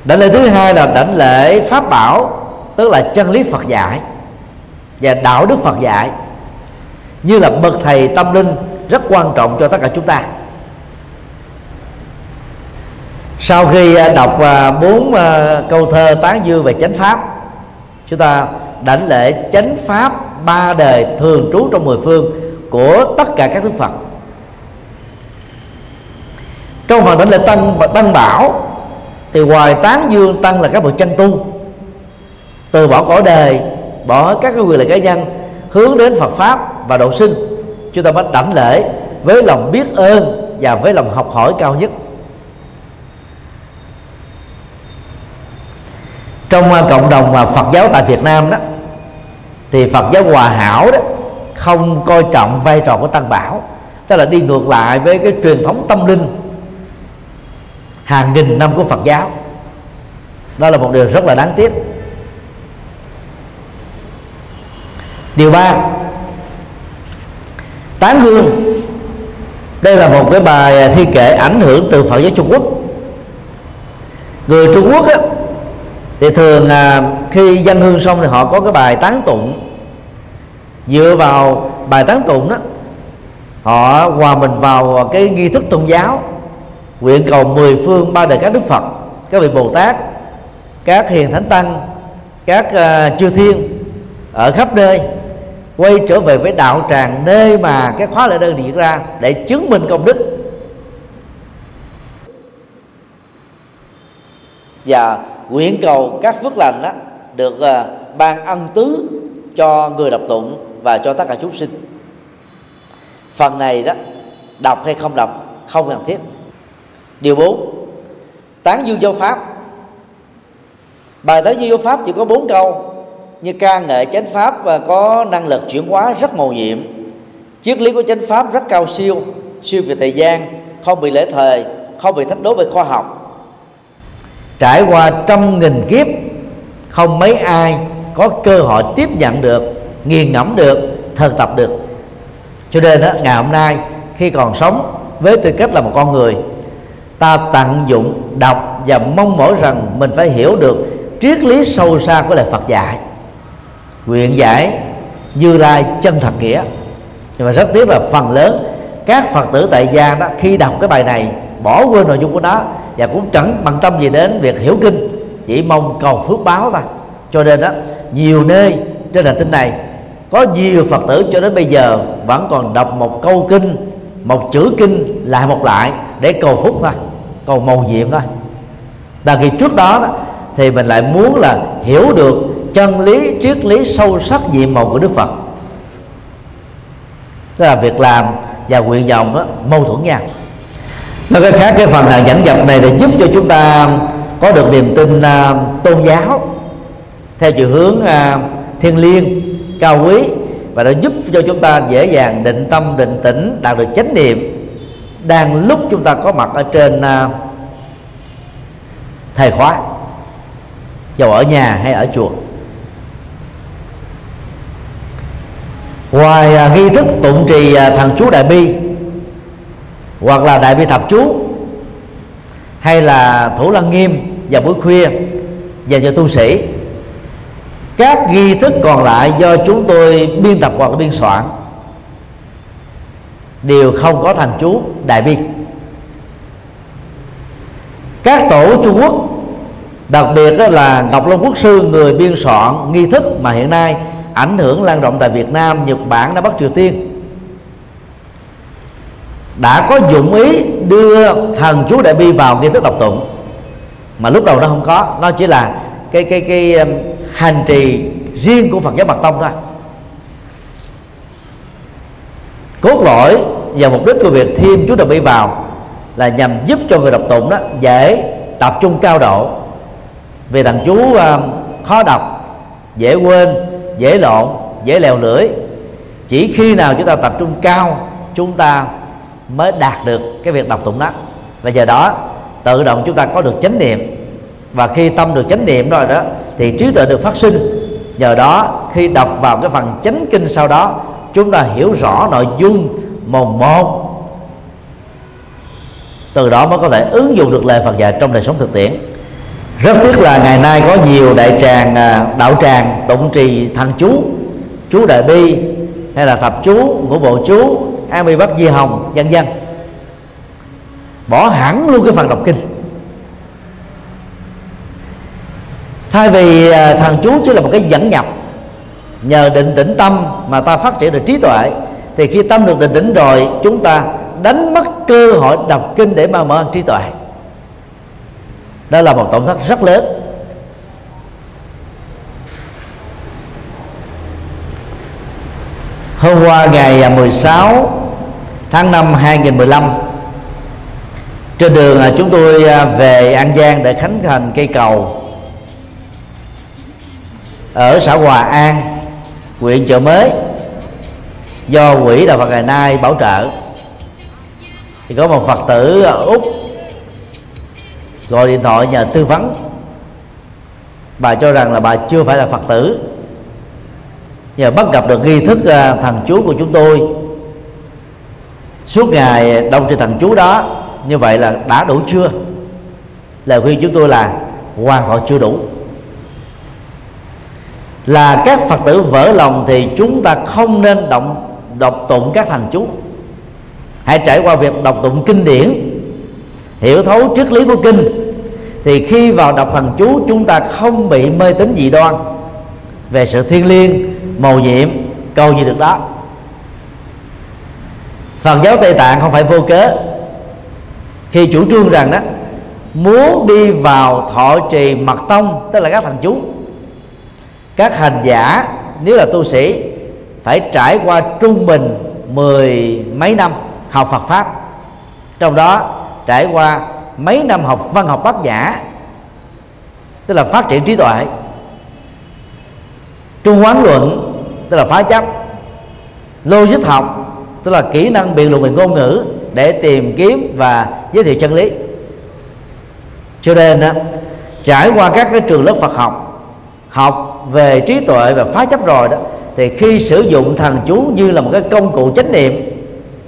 Đảnh lễ thứ hai là đảnh lễ pháp bảo, tức là chân lý Phật dạy và đạo đức Phật dạy. Như là bậc thầy tâm linh rất quan trọng cho tất cả chúng ta. Sau khi à, đọc à, bốn à, câu thơ tán dương về chánh pháp, chúng ta đảnh lễ chánh pháp ba đời thường trú trong mười phương của tất cả các đức phật. Trong phần đảnh lễ tăng tăng bảo, thì ngoài tán dương tăng là các bậc chân tu, từ bỏ cõi đời bỏ các cái quyền lợi cá nhân, hướng đến Phật pháp và độ sinh. Chúng ta bắt đảnh lễ với lòng biết ơn và với lòng học hỏi cao nhất. Trong à, cộng đồng mà Phật giáo tại Việt Nam đó, thì Phật giáo hòa hảo đó không coi trọng vai trò của tăng bảo. Tức là đi ngược lại với cái truyền thống tâm linh hàng nghìn năm của Phật giáo. Đó là một điều rất là đáng tiếc. Điều ba. Tán hương đây là một cái bài à, thi kệ ảnh hưởng từ Phật giáo Trung Quốc. Người Trung Quốc á, thì thường à, khi dân hương xong thì họ có cái bài tán tụng. Dựa vào bài tán tụng đó họ hòa mình vào cái nghi thức tôn giáo nguyện cầu mười phương ba đời các đức phật các vị bồ tát các hiền thánh tăng các uh, chư thiên ở khắp nơi quay trở về với đạo tràng nơi mà cái khóa lễ đơn diễn ra để chứng minh công đức. Và nguyện cầu các phước lành đó được uh, ban ân tứ cho người đọc tụng và cho tất cả chúng sinh. Phần này đó đọc hay không đọc không cần thiết. Điều 4 tán dương giáo pháp. Bài tán dương giáo pháp chỉ có bốn câu như ca ngợi chánh pháp và có năng lực chuyển hóa rất màu nhiệm. Triết lý của chánh pháp rất cao siêu siêu về thời gian không bị lễ thời không bị thách đố về khoa học. Trải qua trăm nghìn kiếp không mấy ai có cơ hội tiếp nhận được nghiền ngẫm được thực tập được. Cho nên đó, ngày hôm nay khi còn sống với tư cách là một con người ta tận dụng đọc và mong mỏi rằng mình phải hiểu được triết lý sâu xa của lời Phật dạy nguyện giải như lai chân thật nghĩa. Nhưng mà rất tiếc là phần lớn các phật tử tại gia đó khi đọc cái bài này bỏ quên nội dung của nó và cũng chẳng bằng tâm gì đến việc hiểu kinh chỉ mong cầu phước báo thôi. Cho nên đó nhiều nơi trên hành tinh này có nhiều phật tử cho đến bây giờ vẫn còn đọc một câu kinh một chữ kinh lại một lại để cầu phúc thôi cầu mầu nhiệm thôi. Và khi trước đó, đó thì mình lại muốn là hiểu được chân lý triết lý sâu sắc nhiệm màu của đức phật. Tức là việc làm và nguyện vọng đó, mâu thuẫn nhau. Nói cái khác cái phần là dẫn dập này để giúp cho chúng ta có được niềm tin uh, tôn giáo theo chiều hướng à, uh, thiên liêng cao quý và nó giúp cho chúng ta dễ dàng định tâm định tĩnh đạt được chánh niệm đang lúc chúng ta có mặt ở trên uh, thầy khóa dầu ở nhà hay ở chùa. Ngoài à, nghi thức tụng trì à, thần chú đại bi hoặc là đại bi thập chú hay là thủ lăng nghiêm vào buổi khuya dành cho tu sĩ các nghi thức còn lại do chúng tôi biên tập hoặc là biên soạn đều không có thành chú đại bi. Các tổ trung quốc đặc biệt là ngọc long quốc sư người biên soạn nghi thức mà hiện nay ảnh hưởng lan rộng tại Việt Nam, Nhật Bản, Nam Bắc Triều Tiên. Đã có dụng ý đưa thần chú đại bi vào nghi thức đọc tụng mà lúc đầu nó không có. Nó chỉ là cái cái cái um, hành trì riêng của Phật giáo Bạch Tông thôi. Cốt lõi và mục đích của việc thêm chú đại bi vào là nhằm giúp cho người đọc tụng đó dễ tập trung cao độ vì thằng chú um, khó đọc dễ quên dễ lộn, dễ lèo lưỡi. Chỉ khi nào chúng ta tập trung cao, chúng ta mới đạt được cái việc đọc tụng đó. Và giờ đó, tự động chúng ta có được chánh niệm. Và khi tâm được chánh niệm rồi đó, thì trí tuệ được phát sinh. Nhờ đó, khi đọc vào cái phần chánh kinh sau đó, chúng ta hiểu rõ nội dung mồm một. Từ đó mới có thể ứng dụng được lời Phật dạy trong đời sống thực tiễn rất tiếc là ngày nay có nhiều đại tràng à, đạo tràng tụng trì thành chú chú đại bi hay là thập chú, ngũ bộ chú, an bi bắc di hồng, vân vân. Bỏ hẳn luôn cái phần đọc kinh. Thay vì à, thằng chú chỉ là một cái dẫn nhập, nhờ định tĩnh tâm mà ta phát triển được trí tuệ, thì khi tâm được định tĩnh rồi, chúng ta đánh mất cơ hội đọc kinh để mà mở trí tuệ đó là một tổn thất rất lớn. Hôm qua ngày à, 16 tháng 5 2015 trên đường à, chúng tôi à, về An Giang để khánh thành cây cầu ở xã Hòa An, huyện chợ mới, do quỹ đạo Phật ngày nay bảo trợ. Thì có một Phật tử úc gọi điện thoại nhờ tư vấn. Bà cho rằng là bà chưa phải là phật tử. Nhờ bắt gặp được nghi thức thằng thần chú của chúng tôi. Suốt ngày đông trên thần chú đó, như vậy là đã đủ chưa? Lời khuyên chúng tôi là hoàn toàn chưa đủ. Là các phật tử vỡ lòng thì chúng ta không nên động, đọc tụng các thành chú. Hãy trải qua việc đọc tụng kinh điển hiểu thấu triết lý của kinh, thì khi vào đọc thần chú, chúng ta không bị mê tín dị đoan về sự thiêng liêng, màu nhiệm, câu gì được đó. Phật giáo Tây Tạng không phải vô cớ. Khi chủ trương rằng đó, muốn đi vào thọ trì mật tông, tức là các thần chú, các hành giả, nếu là tu sĩ, phải trải qua trung bình mười mấy năm học Phật pháp. Trong đó trải qua mấy năm học văn học bát nhã tức là phát triển trí tuệ trung quán luận tức là phá chấp logic học tức là kỹ năng biện luận về ngôn ngữ để tìm kiếm và giới thiệu chân lý. Cho nên đó, trải qua các cái trường lớp Phật học học về trí tuệ và phá chấp rồi đó thì khi sử dụng thần chú như là một cái công cụ chánh niệm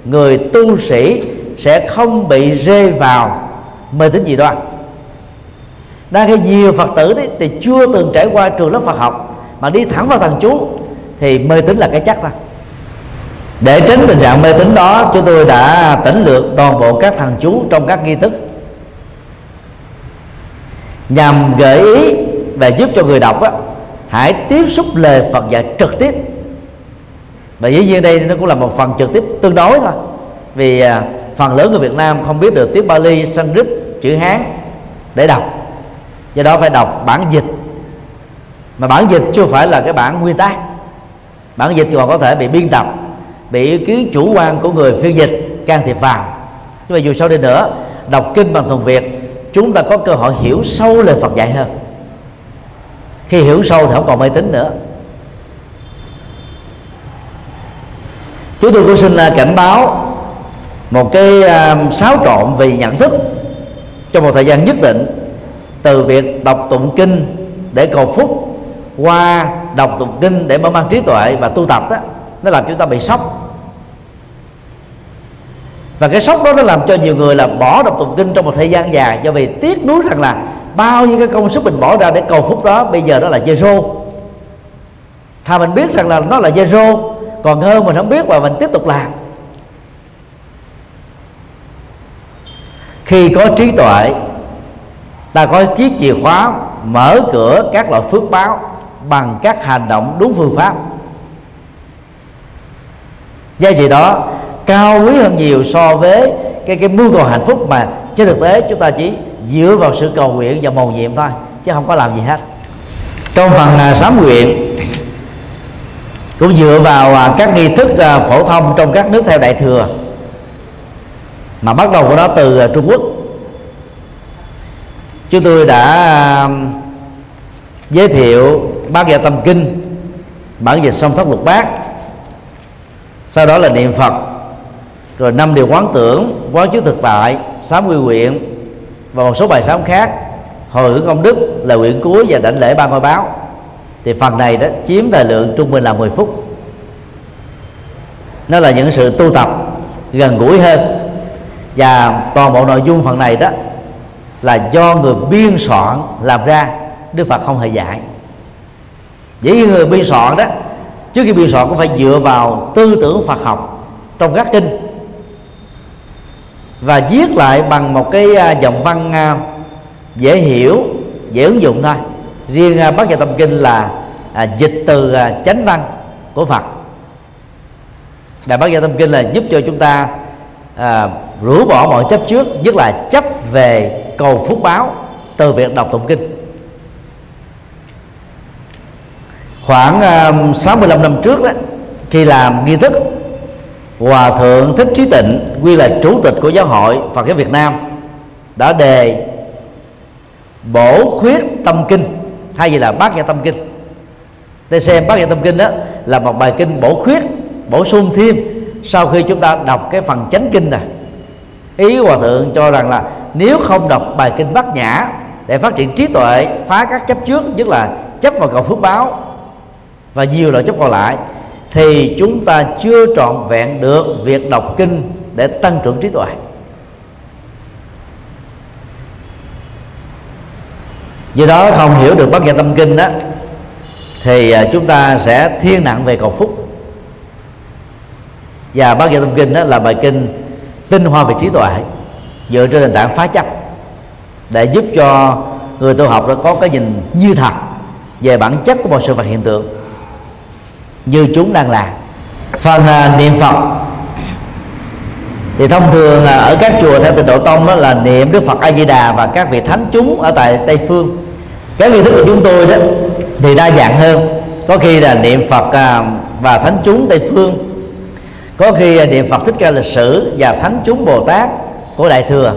người tu sĩ sẽ không bị rơi vào mê tín dị đoan đang khi nhiều phật tử đấy thì chưa từng trải qua trường lớp phật học mà đi thẳng vào thằng chú thì mê tín là cái chắc ra. để tránh tình trạng mê tín đó chúng tôi đã tỉnh lược toàn bộ các thằng chú trong các nghi thức nhằm gợi ý và giúp cho người đọc á, hãy tiếp xúc lời Phật dạy trực tiếp và dĩ nhiên đây nó cũng là một phần trực tiếp tương đối thôi vì à, phần lớn người Việt Nam không biết được tiếng Bali, Sanskrit, chữ Hán để đọc. Do đó phải đọc bản dịch. Mà bản dịch chưa phải là cái bản nguyên tác. Bản dịch còn có thể bị biên tập bị ý kiến chủ quan của người phiên dịch can thiệp vào. Nhưng mà dù sao đi nữa đọc kinh bằng thuần việt chúng ta có cơ hội hiểu sâu lời phật dạy hơn. Khi hiểu sâu thì không còn mê tín nữa. Chúng tôi cũng xin à, cảnh báo một cái uh, xáo trộn về nhận thức trong một thời gian nhất định từ việc đọc tụng kinh để cầu phúc qua đọc tụng kinh để mở mang trí tuệ và tu tập đó nó làm chúng ta bị sốc. Và cái sốc đó nó làm cho nhiều người là bỏ đọc tụng kinh trong một thời gian dài do vì tiếc nuối rằng là bao nhiêu cái công sức mình bỏ ra để cầu phúc đó bây giờ đó là zero thà mình biết rằng là nó là zero còn hơn mình không biết và mình tiếp tục làm. Khi có trí tuệ ta có chiếc chìa khóa mở cửa các loại phước báo bằng các hành động đúng phương pháp. Giá trị đó cao quý hơn nhiều so với cái cái mưu cầu hạnh phúc mà trên thực tế chúng ta chỉ dựa vào sự cầu nguyện và mầu nhiệm thôi chứ không có làm gì hết. Trong phần à, sám nguyện cũng dựa vào à, các nghi thức à, phổ thông trong các nước theo đại thừa mà bắt đầu của nó từ à, Trung Quốc. Chúng tôi đã à, giới thiệu bát gia tâm kinh, bản dịch song thất lục bát. Sau đó là niệm phật, rồi năm điều quán tưởng, quán chiếu thực tại, sám quy nguyện, và một số bài sám khác. Hồi hướng công đức là nguyện cuối và đảnh lễ ba ngôi báo. Thì phần này đó chiếm thời lượng trung bình là 10 phút. Nó là những sự tu tập gần gũi hơn và toàn bộ nội dung phần này đó là do người biên soạn làm ra Đức Phật không hề dạy. Dĩ nhiên người biên soạn đó Trước khi biên soạn cũng phải dựa vào tư tưởng Phật học Trong các kinh. Và viết lại bằng một cái dòng giọng văn à, dễ hiểu, dễ ứng dụng thôi. Riêng à, Bát Gia Tâm Kinh là dịch từ chánh văn của Phật. Đại Bát Gia Tâm Kinh là giúp cho chúng ta à, rũ bỏ mọi chấp trước nhất là chấp về cầu phúc báo từ việc đọc tụng kinh. Khoảng à, uh, 65 năm trước đó khi làm nghi thức hòa thượng thích trí tịnh quy là chủ tịch của giáo hội phật giáo việt nam đã đề bổ khuyết tâm kinh thay vì là bát nhã tâm kinh. Để xem bát nhã tâm kinh đó là một bài kinh bổ khuyết bổ sung thêm sau khi chúng ta đọc cái phần chánh kinh này ý hòa thượng cho rằng là nếu không đọc bài kinh bát nhã để phát triển trí tuệ, phá các chấp trước, nhất là chấp vào cầu phước báo và nhiều loại chấp còn lại, thì chúng ta chưa trọn vẹn được việc đọc kinh để tăng trưởng trí tuệ. Do đó không hiểu được bát nhã tâm kinh đó thì à, chúng ta sẽ thiên nặng về cầu phúc và bát nhã tâm kinh đó là bài kinh tinh hoa về trí tuệ dựa trên nền tảng phá chấp để giúp cho người tu học đó có cái nhìn như thật về bản chất của một sự vật hiện tượng như chúng đang là phần uh, niệm phật. Thì thông thường là ở các chùa theo tịnh độ tông đó là niệm đức phật a di đà và các vị thánh chúng ở tại tây phương. Cái nghi thức của chúng tôi đó thì đa dạng hơn. Có khi là niệm phật à, và thánh chúng tây phương có khi à, niệm phật thích ca lịch sử và thánh chúng bồ tát của đại thừa.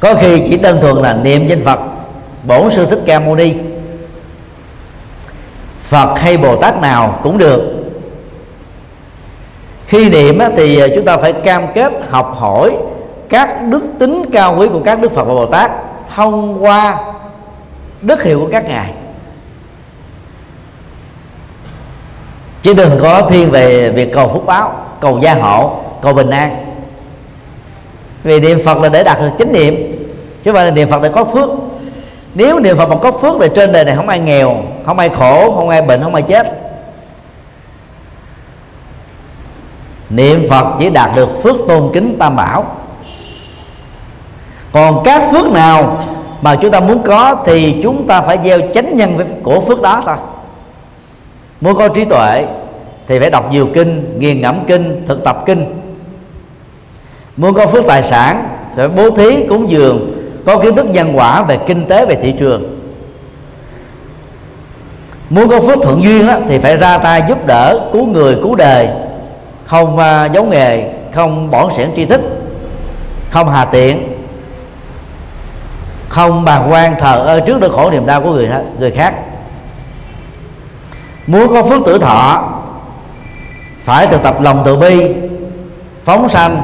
Có khi chỉ đơn thuần là niệm danh phật, bổn sư thích ca mâu ni. Phật hay bồ tát nào cũng được. Khi niệm thì à, chúng ta phải cam kết học hỏi các đức tính cao quý của các đức phật và bồ tát thông qua đức hiệu của các ngài. Chứ đừng có thiên về việc cầu phúc báo, cầu gia hộ, cầu bình an. Vì niệm phật là để đạt được chánh niệm, chứ không phải là niệm phật để có phước. Nếu niệm phật mà có phước thì trên đời này không ai nghèo, không ai khổ, không ai bệnh, không ai chết. Niệm phật chỉ đạt được phước tôn kính tam bảo. Còn các phước nào mà chúng ta muốn có thì chúng ta phải gieo chánh nhân của phước đó thôi muốn có trí tuệ thì phải đọc nhiều kinh nghiền ngẫm kinh thực tập kinh. Muốn có phước tài sản phải bố thí cúng dường có kiến thức nhân quả về kinh tế về thị trường. Muốn có phước thuận duyên đó, thì phải ra tay giúp đỡ cứu người cứu đời không uh, giấu nghề không bỏ sẻn tri thức không hà tiện không bàn quan thờ ơ trước nỗi khổ niềm đau của người người khác muốn có phước tử thọ phải thực tập lòng từ bi phóng sanh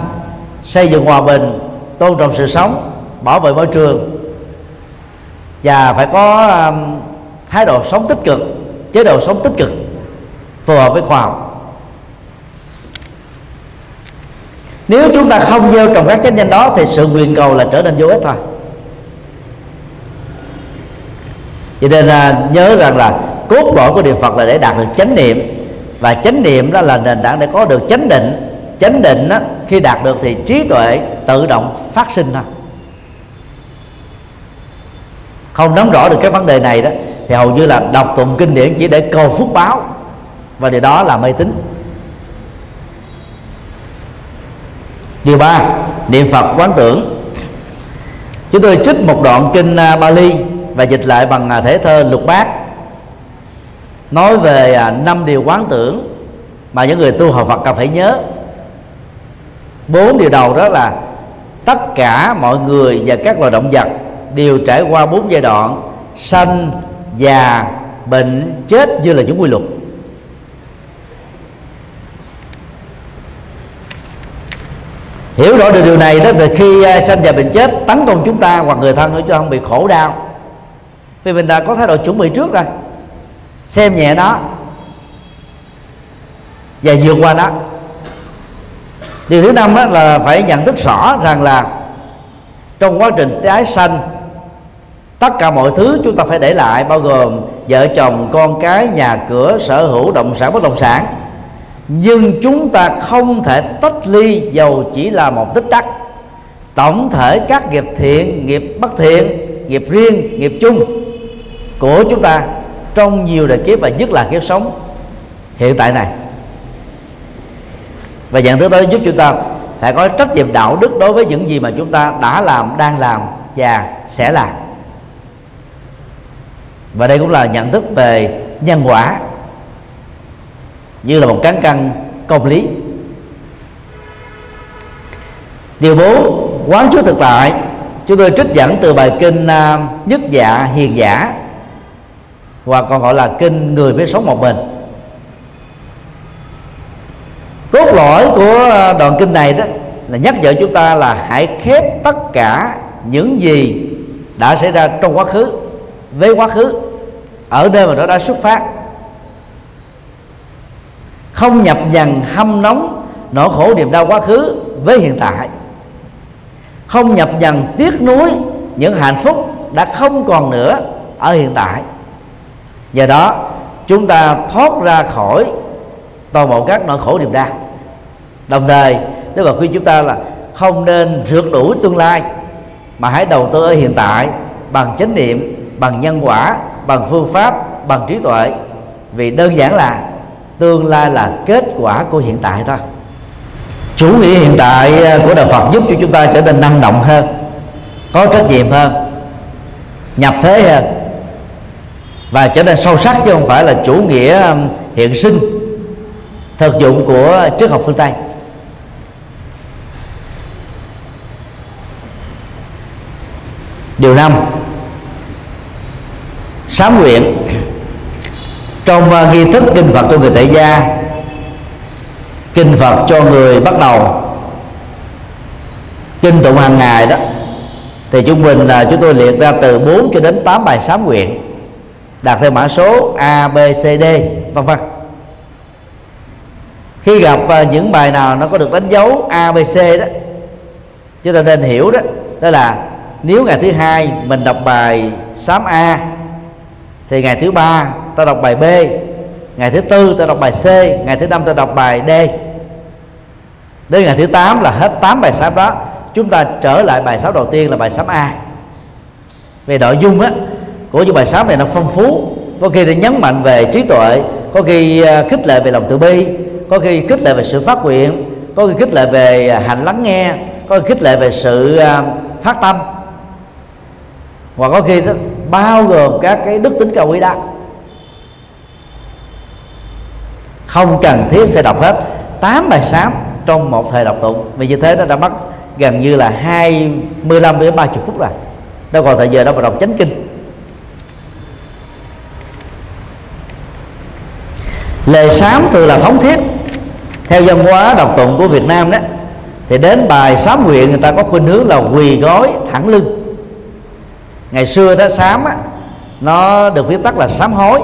xây dựng hòa bình tôn trọng sự sống bảo vệ môi trường. Và phải có um, thái độ sống tích cực chế độ sống tích cực phù hợp với khoa học. Nếu chúng ta không gieo trồng các chánh danh đó thì sự nguyện cầu là trở nên vô ích thôi. Cho nên là nhớ rằng là cốt lõi của niệm phật là để đạt được chánh niệm. Và chánh niệm đó là nền tảng để có được chánh định. Chánh định đó, khi đạt được thì trí tuệ tự động phát sinh thôi. Không nắm rõ được cái vấn đề này đó thì hầu như là đọc tụng kinh điển chỉ để cầu phúc báo. Và điều đó là mê tín. Điều ba niệm phật quán tưởng. Chúng tôi trích một đoạn kinh à, Bali và dịch lại bằng à, thể thơ lục bát nói về à, năm điều quán tưởng mà những người tu học Phật cần phải nhớ. Bốn điều đầu đó là tất cả mọi người và các loài động vật đều trải qua bốn giai đoạn sanh, già, bệnh, chết như là những quy luật. Hiểu rõ được điều này đó thì khi à, sanh già bệnh chết, tấn công chúng ta hoặc người thân cho không bị khổ đau. Vì mình đã có thái độ chuẩn bị trước rồi xem nhẹ nó. Và vượt qua nó. Điều thứ năm là phải nhận thức rõ rằng là trong quá trình tái sanh, tất cả mọi thứ chúng ta phải để lại, bao gồm vợ chồng, con cái, nhà cửa, sở hữu, động sản, bất động sản. Nhưng chúng ta không thể tách ly dầu chỉ là một tích tắc. Tổng thể các nghiệp thiện, nghiệp bất thiện, nghiệp riêng, nghiệp chung của chúng ta trong nhiều đời kiếp và nhất là kiếp sống hiện tại này. Và dạng thứ tới giúp chúng ta phải có trách nhiệm đạo đức đối với những gì mà chúng ta đã làm, đang làm và sẽ làm. Và đây cũng là nhận thức về nhân quả như là một cán cân công lý. Điều bốn, quán chiếu thực tại. Chúng tôi trích dẫn từ bài kinh à, nhất dạ hiền giả hoặc còn gọi là kinh người biết sống một mình. Cốt lõi của ờ, đoạn kinh này đó là nhắc nhở chúng ta là hãy khép tất cả những gì đã xảy ra trong quá khứ, với quá khứ, ở nơi mà nó đã xuất phát. Không nhập nhằn hâm nóng nỗi khổ niềm đau quá khứ với hiện tại. Không nhập nhằn tiếc nuối những hạnh phúc đã không còn nữa ở hiện tại do đó, chúng ta thoát ra khỏi toàn bộ các nỗi khổ niềm đau. Đồng thời nếu mà khuyên chúng ta là không nên rượt đuổi tương lai, mà hãy đầu tư ở hiện tại bằng chánh niệm, bằng nhân quả, bằng phương pháp, bằng trí tuệ. Vì đơn giản là tương lai là kết quả của hiện tại thôi. Chủ nghĩa hiện tại ờ, của đạo Phật giúp cho chúng ta trở nên năng động hơn, có trách nhiệm hơn, nhập thế hơn và trở nên sâu sắc chứ không phải là chủ nghĩa um, hiện sinh, thực dụng của triết học phương Tây. Điều năm. Sám nguyện. Trong uh, nghi thức kinh phật cho người tại gia, kinh phật cho người bắt đầu kinh tụng hàng ngày đó, thì chúng mình là chúng tôi liệt ra từ 4 cho đến 8 bài sám nguyện đặt theo mã số A, B, C, D, vân vân. Khi gặp à, những bài nào nó có được đánh dấu A, B, C đó, chúng ta nên hiểu đó đó là nếu ngày thứ hai mình đọc bài sám A, thì ngày thứ ba ta đọc bài B, ngày thứ tư ta đọc bài C, ngày thứ năm ta đọc bài D. Đến ngày thứ 8 là hết 8 bài sám đó, chúng ta trở lại bài sám đầu tiên là bài sám A. Về nội dung á của những bài sám này nó phong phú. Có khi nó nhấn mạnh về trí tuệ, có khi à, khích lệ về lòng từ bi, có khi khích lệ về sự phát nguyện, có khi khích lệ về à, hạnh hành lắng nghe, có khi khích lệ về sự à, phát tâm. Hoặc có khi nó bao gồm các cái đức tính cao quý đó. Không cần thiết phải đọc hết 8 bài sám trong một thời đọc tụng, vì như thế nó đã mất gần như là 25 đến 30 phút rồi. Đâu còn thời giờ đâu mà đọc chánh kinh. Lời sám thường là thống thiết. Theo văn hóa đọc tụng của Việt Nam đó thì đến bài sám nguyện người ta có khuynh hướng là quỳ gối thẳng lưng. Ngày xưa đó sám á, nó được viết tắt là sám hối.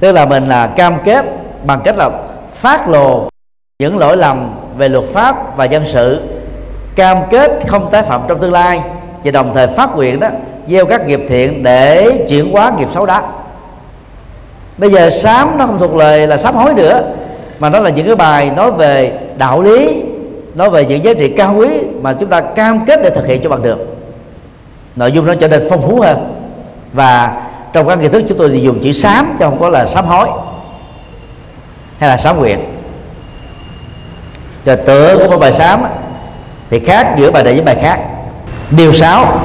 Tức là mình là cam kết bằng cách là phát lồ những lỗi lầm về luật pháp và dân sự cam kết không tái phạm trong tương lai và đồng thời phát nguyện đó gieo các nghiệp thiện để chuyển hóa nghiệp xấu đó bây giờ sám nó không thuộc lời là sám hối nữa mà nó là những cái bài nói về đạo lý nói về những giá trị cao quý mà chúng ta cam kết để thực hiện cho bằng được. Nội dung nó trở nên phong phú hơn. Và trong các nghi thức chúng tôi thì dùng chữ sám chứ không có là sám hối hay là sám nguyện. Rồi tựa của một bài sám thì khác giữa bài này với bài khác. Điều sáu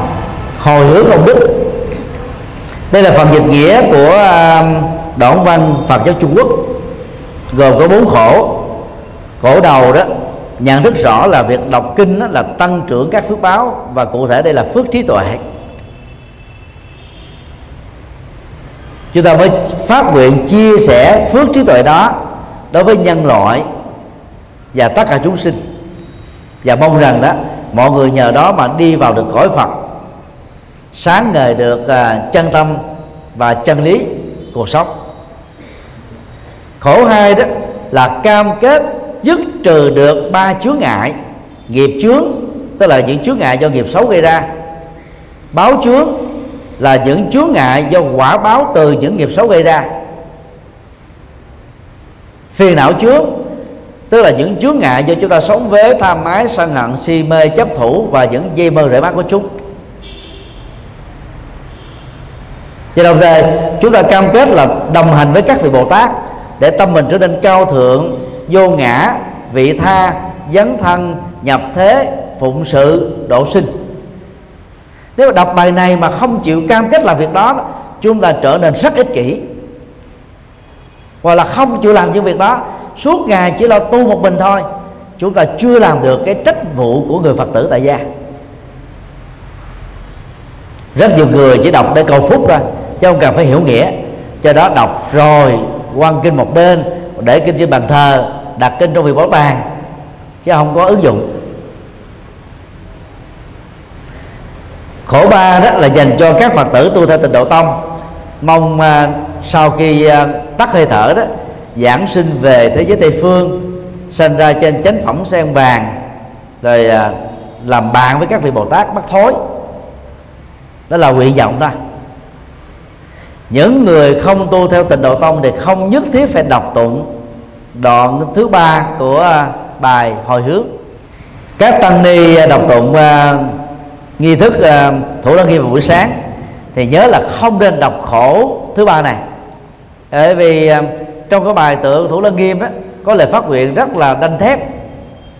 hồi hướng công đức. Đây là phần dịch nghĩa của uh, đoạn văn phật giáo trung quốc gồm có bốn khổ. Khổ đầu đó nhận thức rõ là việc đọc kinh là tăng trưởng các phước báo và cụ thể đây là phước trí tuệ. Chúng ta mới phát nguyện chia sẻ phước trí tuệ đó đối với nhân loại và tất cả chúng sinh. Và mong rằng đó mọi người nhờ đó mà đi vào được khỏi Phật sáng ngời được uh, chân tâm và chân lý cuộc sống khổ hai đó là cam kết dứt trừ được ba chướng ngại. Nghiệp chướng, tức là những chướng ngại do nghiệp xấu gây ra. Báo chướng là những chướng ngại do quả báo từ những nghiệp xấu gây ra. Phiền não chướng, tức là những chướng ngại do chúng ta sống với tham ái, sân hận, si mê, chấp thủ và những dây mơ rễ mắt của chúng. Và đồng thời, chúng ta cam kết là đồng hành với các vị bồ tát để tâm mình trở nên cao thượng, vô ngã, vị tha, dấn thân, nhập thế, phụng sự, độ sinh. Nếu mà đọc bài này mà không chịu cam kết làm việc đó, chúng ta trở nên rất ích kỷ. Hoặc là không chịu làm những việc đó, suốt ngày chỉ lo tu một mình thôi, chúng ta chưa làm được cái trách vụ của người phật tử tại gia. Rất nhiều người chỉ đọc để cầu phúc thôi, chứ không cần phải hiểu nghĩa. Cho đó đọc rồi quan kinh một bên để kinh trên bàn thờ đặt kinh trong vị bảo tàng chứ không có ứng dụng. Khổ ba đó là dành cho các phật tử tu theo tịnh độ tông. Mong à, sau khi à, tắt hơi thở đó giảng sinh về thế giới tây phương sinh ra trên chánh phẩm sen vàng rồi à, làm bạn với các vị bồ tát bắt thối. Đó là nguyện vọng đó những người không tu theo tịnh độ tông thì không nhất thiết phải đọc tụng. Đoạn thứ ba của à, bài hồi hướng. Các tăng ni đọc tụng uh, nghi thức uh, thủ lăng nghiêm vào buổi sáng. Thì nhớ là không nên đọc khổ thứ ba này. Bởi vì uh, trong cái bài tượng thủ lăng nghiêm đó có lời phát nguyện rất là đanh thép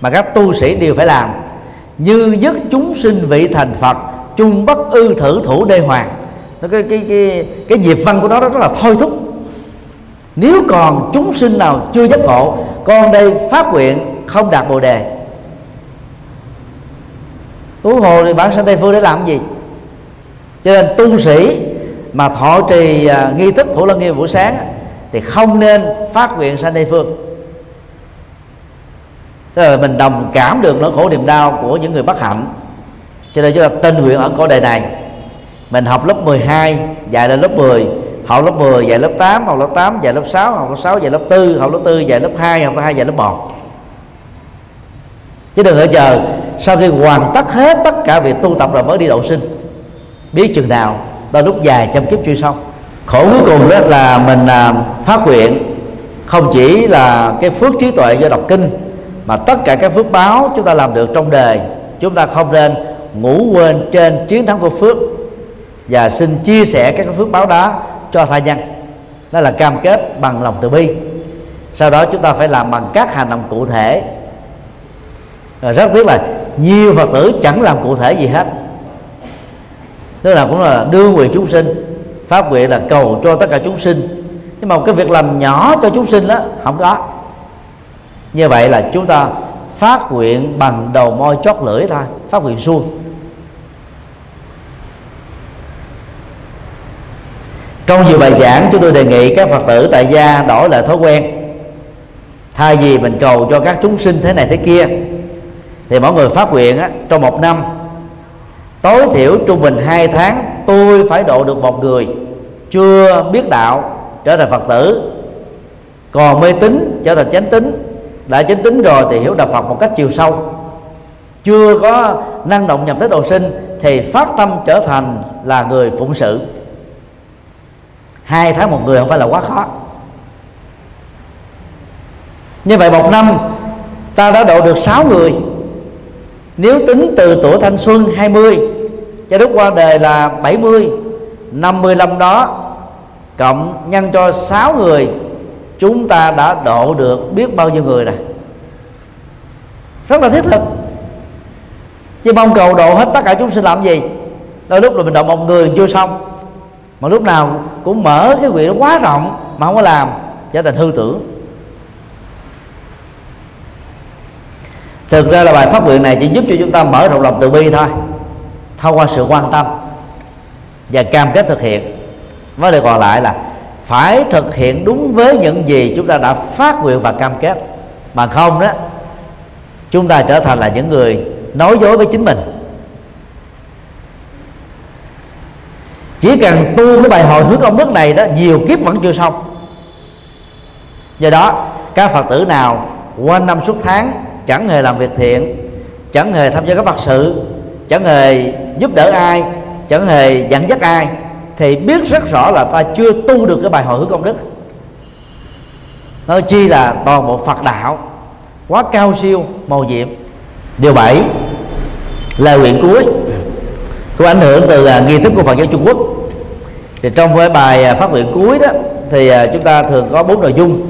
mà các tu sĩ đều phải làm. Như dứt chúng sinh vị thành phật chung bất ư thử thủ đê hoàng nó cái cái cái cái diệp văn của nó rất là thôi thúc. Nếu còn chúng sinh nào chưa giác ngộ con đây phát nguyện không đạt bồ đề. Huống hồ thì bản sanh tây phương để làm gì? Cho nên tu sĩ mà thọ trì uh, nghi thức thủ lăng nghiêm buổi sáng thì không nên phát nguyện sanh tây phương. Tức là mình đồng cảm được nỗi khổ niềm đau của những người bất hạnh. Cho nên chúng ta tin nguyện ở cõi đời này mình học lớp 12 dạy lên lớp 10 học lớp 10 dạy lớp 8 học lớp 8 dạy lớp 6 học lớp 6 dạy lớp 4 học lớp 4 dạy lớp 2 học lớp 2 dạy lớp 1 chứ đừng ở chờ, sau khi hoàn tất hết tất cả việc tu tập rồi mới đi độ sinh. Biết chừng nào, đôi lúc dài trăm kiếp chưa xong. Khổ cuối cùng đó là mình à, phát nguyện không chỉ là cái phước trí tuệ do đọc kinh, mà tất cả các phước báo chúng ta làm được trong đời. Chúng ta không nên ngủ quên trên chiến thắng của phước và xin chia sẻ các phước báo đó cho tha nhân. Đó là cam kết bằng lòng từ bi. Sau đó chúng ta phải làm bằng các hành động cụ thể. Rồi rất tiếc là nhiều phật tử chẳng làm cụ thể gì hết. Tức là cũng là đưa quyền chúng sinh. Phát nguyện là cầu cho tất cả chúng sinh. Nhưng mà cái việc làm nhỏ cho chúng sinh đó, không có. Như vậy là chúng ta phát nguyện bằng đầu môi chót lưỡi thôi, phát nguyện suông. Trong nhiều bài giảng chúng tôi đề nghị các phật tử tại gia đổi lại thói quen. Thay vì mình cầu cho các chúng sinh thế này thế kia thì mỗi người phát nguyện á, trong một năm tối thiểu trung bình hai tháng tôi phải độ được một người chưa biết đạo trở thành phật tử. Còn mê tín trở thành chánh tín. Đã chánh tín rồi thì hiểu đạo phật một cách chiều sâu. Chưa có năng động nhập thế độ sinh thì phát tâm trở thành là người phụng sự hai tháng một người không phải là quá khó. Như vậy một năm, ta đã độ được sáu người. Nếu tính từ tuổi thanh xuân 20 cho lúc qua đời là 70 55 đó, cộng nhân cho 6 người, chúng ta đã độ được biết bao nhiêu người rồi. Rất là thiết thực. Chứ mong cầu độ hết tất cả chúng sinh làm gì? Đôi lúc là mình độ một người, chưa xong mà lúc nào cũng mở cái quyền nó quá rộng mà không có làm trở thành hư tưởng thực ra là bài phát nguyện này chỉ giúp cho chúng ta mở rộng lòng từ bi thôi, thông qua sự quan tâm và cam kết thực hiện. Vấn đề còn lại là phải thực hiện đúng với những gì chúng ta đã phát nguyện và cam kết. Mà không đó, chúng ta trở thành là những người nói dối với chính mình. Chỉ cần tu cái bài hồi hướng công đức này đó, nhiều kiếp vẫn chưa xong. Do đó, các phật tử nào qua năm suốt tháng, chẳng hề làm việc thiện, chẳng hề tham gia các phật sự, chẳng hề giúp đỡ ai, chẳng hề dẫn dắt ai, thì biết rất rõ là ta chưa tu được cái bài hồi hướng công đức nói chi là toàn bộ phật đạo, quá cao siêu, màu nhiệm. Điều bảy, lời nguyện cuối có ảnh hưởng từ à, nghi thức của Phật giáo Trung Quốc thì trong cái bài à, phát biểu cuối đó thì à, chúng ta thường có bốn nội dung.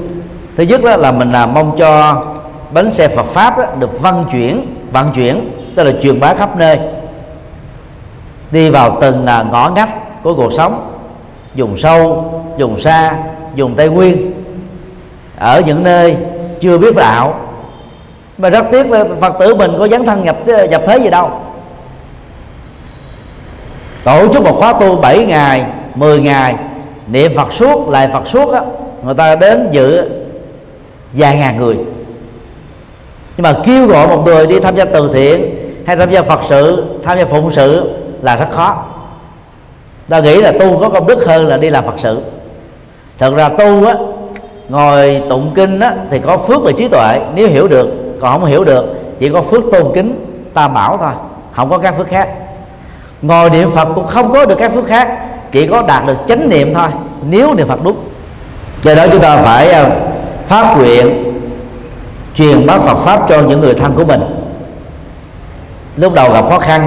Thứ nhất đó là mình là mong cho bánh xe Phật pháp đó, được vận chuyển vận chuyển tức là truyền bá khắp nơi. Đi vào từng à, ngõ ngách của cuộc sống dùng sâu dùng xa dùng tây nguyên. Ở những nơi chưa biết đạo. Mà rất tiếc là phật tử mình có dấn thân nhập nhập thế gì đâu. Tổ chức một khóa tu 7 ngày 10 ngày, niệm Phật suốt, lại Phật suốt á, người ta đến dự vài ngàn người. Nhưng mà kêu gọi một người đi tham gia từ thiện hay tham gia Phật sự, tham gia phụng sự là rất khó. Ta nghĩ là tu có công đức hơn là đi làm Phật sự. Thật ra tu á, ngồi tụng kinh á, thì có phước về trí tuệ, nếu hiểu được. Còn không hiểu được, chỉ có phước tôn kính, tam bảo thôi, không có các phước khác. Ngồi niệm phật cũng không có được các phước khác chỉ có đạt được chánh niệm thôi nếu niệm phật đúng. Do đó chúng ta phải à, phát nguyện truyền bá Phật pháp cho những người thân của mình. Lúc đầu gặp khó khăn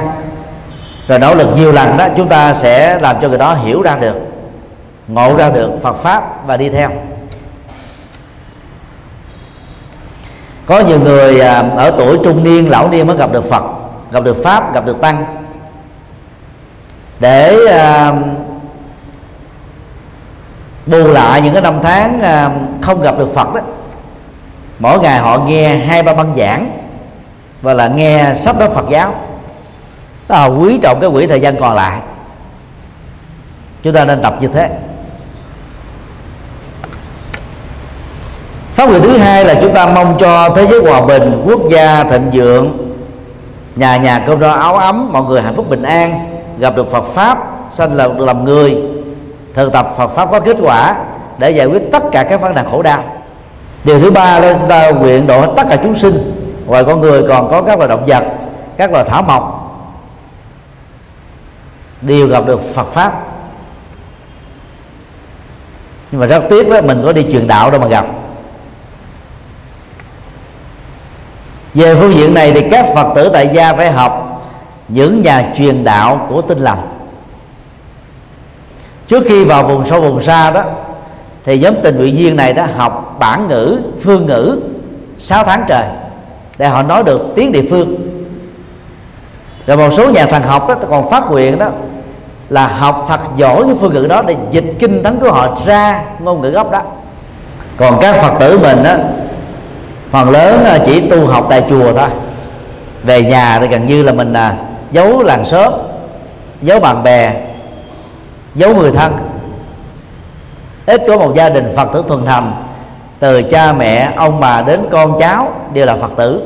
rồi nỗ lực nhiều lần đó chúng ta sẽ làm cho người đó hiểu ra được ngộ ra được Phật pháp và đi theo. Có nhiều người à, ở tuổi trung niên lão niên mới gặp được Phật gặp được pháp gặp được tăng. Để uh, bù lại những cái năm tháng à, không gặp được Phật đó. Mỗi ngày họ nghe hai, ba băng giảng và là nghe sắp đó Phật giáo. Đó là quý trọng cái quỹ thời gian còn lại. Chúng ta nên tập như thế. Pháp quyền thứ hai là chúng ta mong cho thế giới hòa bình, quốc gia thịnh vượng, nhà nhà cơm no áo ấm, mọi người hạnh phúc bình an, gặp được Phật pháp, sanh là được làm người thực tập Phật pháp có kết quả để giải quyết tất cả các vấn đề khổ đau. Điều thứ ba là chúng ta nguyện độ hết tất cả chúng sinh, ngoài con người còn có các loài động vật, các loài thảo mộc, đều gặp được Phật pháp. Nhưng mà rất tiếc đó, mình có đi truyền đạo đâu mà gặp. Về phương diện này thì các phật tử tại gia phải học những nhà truyền đạo của tinh lành trước khi vào vùng sâu vùng xa đó, thì nhóm tình nguyện viên này đã học bản ngữ, phương ngữ 6 tháng trời để họ nói được tiếng địa phương. Rồi một số nhà thần học đó còn phát nguyện đó là học thật giỏi cái phương ngữ đó để dịch kinh thánh của họ ra ngôn ngữ gốc đó. Còn các phật tử mình đó, phần lớn à, chỉ tu học tại chùa thôi. Về nhà thì gần như là mình là giấu làng xóm, giấu bạn bè giấu người thân. Ít có một gia đình phật tử thuần thành từ cha mẹ, ông bà đến con cháu đều là phật tử.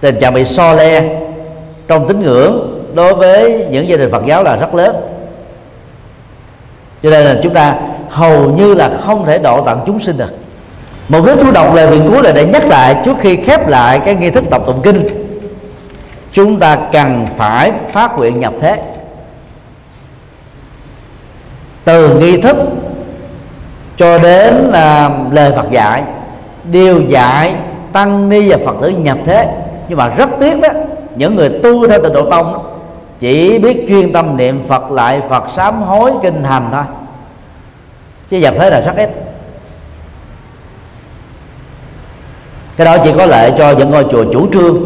Tình trạng bị so le trong tín ngưỡng đối với những gia đình phật giáo là rất lớn. Cho nên là chúng ta hầu như là không thể độ tận chúng sinh được. Một cái chú đọc lời viện cuối là để nhắc lại trước khi khép lại cái nghi thức đọc tụng kinh. Chúng ta cần phải phát nguyện nhập thế từ nghi thức cho đến là lời Phật dạy điều dạy tăng ni và Phật tử nhập thế. Nhưng mà rất tiếc đó những người tu theo tịnh độ tông đó, chỉ biết chuyên tâm niệm Phật lại Phật sám hối kinh hành thôi. Chứ nhập thế là rất ít. Cái đó chỉ có lợi cho những ngôi chùa chủ trương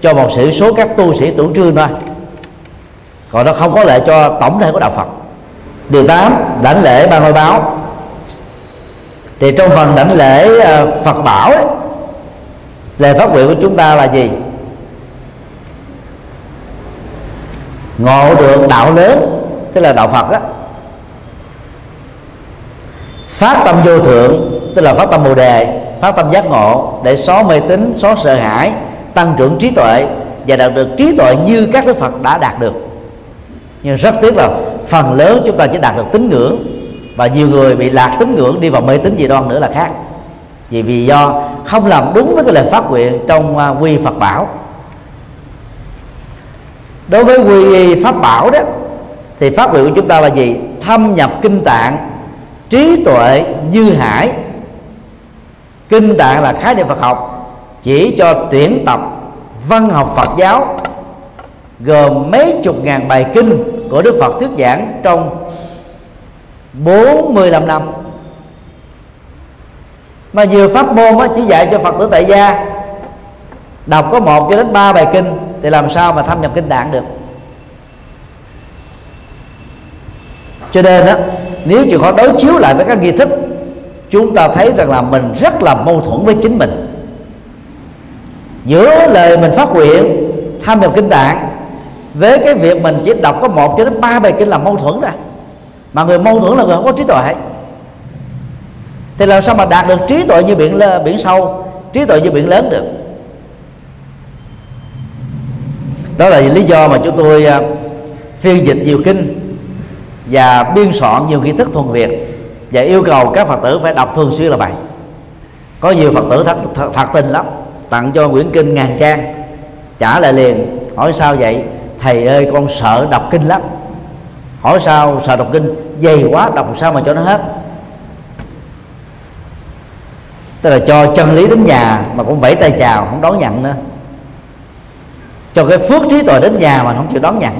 cho một sĩ số các tu sĩ chủ trương thôi. Còn nó không có lợi cho tổng thể của đạo Phật điều 8 đảnh lễ ban ngôi báo. Thì trong phần đảnh lễ ờ, Phật bảo ấy, lời phát nguyện của chúng ta là gì? Ngộ được đạo lớn tức là đạo Phật á. Phát tâm vô thượng tức là phát tâm bồ đề phát tâm giác ngộ để xóa mê tín xóa sợ hãi tăng trưởng trí tuệ và đạt được trí tuệ như các đức phật đã đạt được. Nhưng rất tiếc là phần lớn chúng ta chỉ đạt được tín ngưỡng và nhiều người bị lạc tín ngưỡng đi vào mê tín gì đoan nữa là khác. Vì vì do không làm đúng với cái lời phát nguyện trong à, quy phật bảo. Đối với quy pháp bảo đó, thì phát nguyện của chúng ta là gì? Thâm nhập kinh tạng, trí tuệ như hải. Kinh tạng là khái niệm phật học, chỉ cho tuyển tập văn học phật giáo, gồm mấy chục ngàn bài kinh của đức phật thuyết giảng trong 45 năm. Mà nhiều pháp môn chỉ dạy cho phật tử tại gia. Đọc có một cho đến ba bài kinh thì làm sao mà thâm nhập kinh tạng được? Cho nên đó, nếu chịu khó đối chiếu lại với các nghi thức chúng ta thấy rằng là mình rất là mâu thuẫn với chính mình. Giữa lời mình phát nguyện tham nhập kinh tạng với cái việc mình chỉ đọc có một cho đến ba bài kinh là mâu thuẫn ra mà người mâu thuẫn là người không có trí tuệ. Thì làm sao mà đạt được trí tuệ như biển biển sâu trí tuệ như biển lớn được? Đó là lý do mà chúng tôi à, phiên dịch nhiều kinh và biên soạn nhiều kiến thức thuần việt và yêu cầu các phật tử phải đọc thường xuyên là vậy. Có nhiều phật tử thật, thật, thật tình lắm tặng cho quyển kinh ngàn trang trả lại liền hỏi sao vậy? Thầy ơi, con sợ đọc kinh lắm. Hỏi sao sợ đọc kinh? Dày quá, đọc sao mà cho nó hết? Tức là cho chân lý đến nhà mà cũng vẫy tay chào, không đón nhận nữa. Cho cái phước trí tuệ đến nhà mà không chịu đón nhận.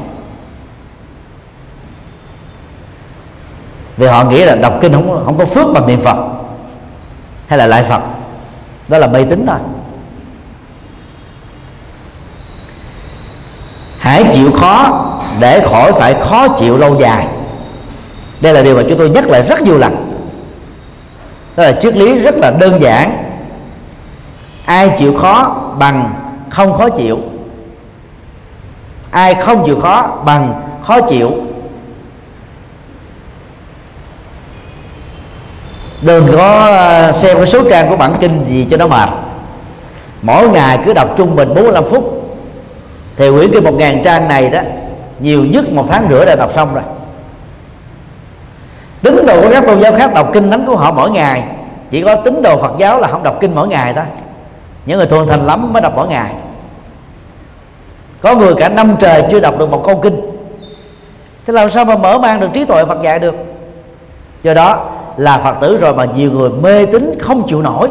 Vì họ nghĩ là đọc kinh không không có phước bằng niệm phật, hay là lại phật. Đó là mê tín thôi. Hãy chịu khó để khỏi phải khó chịu lâu dài. Đây là điều mà chúng tôi nhắc lại rất nhiều lần. Đó là triết lý rất là đơn giản. Ai chịu khó bằng không khó chịu. Ai không chịu khó bằng khó chịu. Đừng có ờ, xem cái số trang của bản kinh gì cho nó mệt. Mỗi ngày cứ đọc trung bình 45 phút thì quyển kinh một ngàn trang này đó, nhiều nhất một tháng rưỡi đã đọc xong rồi. Tín đồ của các tôn giáo khác đọc kinh thánh của họ mỗi ngày. Chỉ có tín đồ phật giáo là không đọc kinh mỗi ngày thôi. Những người thuần thành lắm mới đọc mỗi ngày. Có người cả năm trời chưa đọc được một câu kinh. Thế làm sao mà mở mang được trí tuệ phật dạy được? Do đó là phật tử rồi mà nhiều người mê tín không chịu nổi.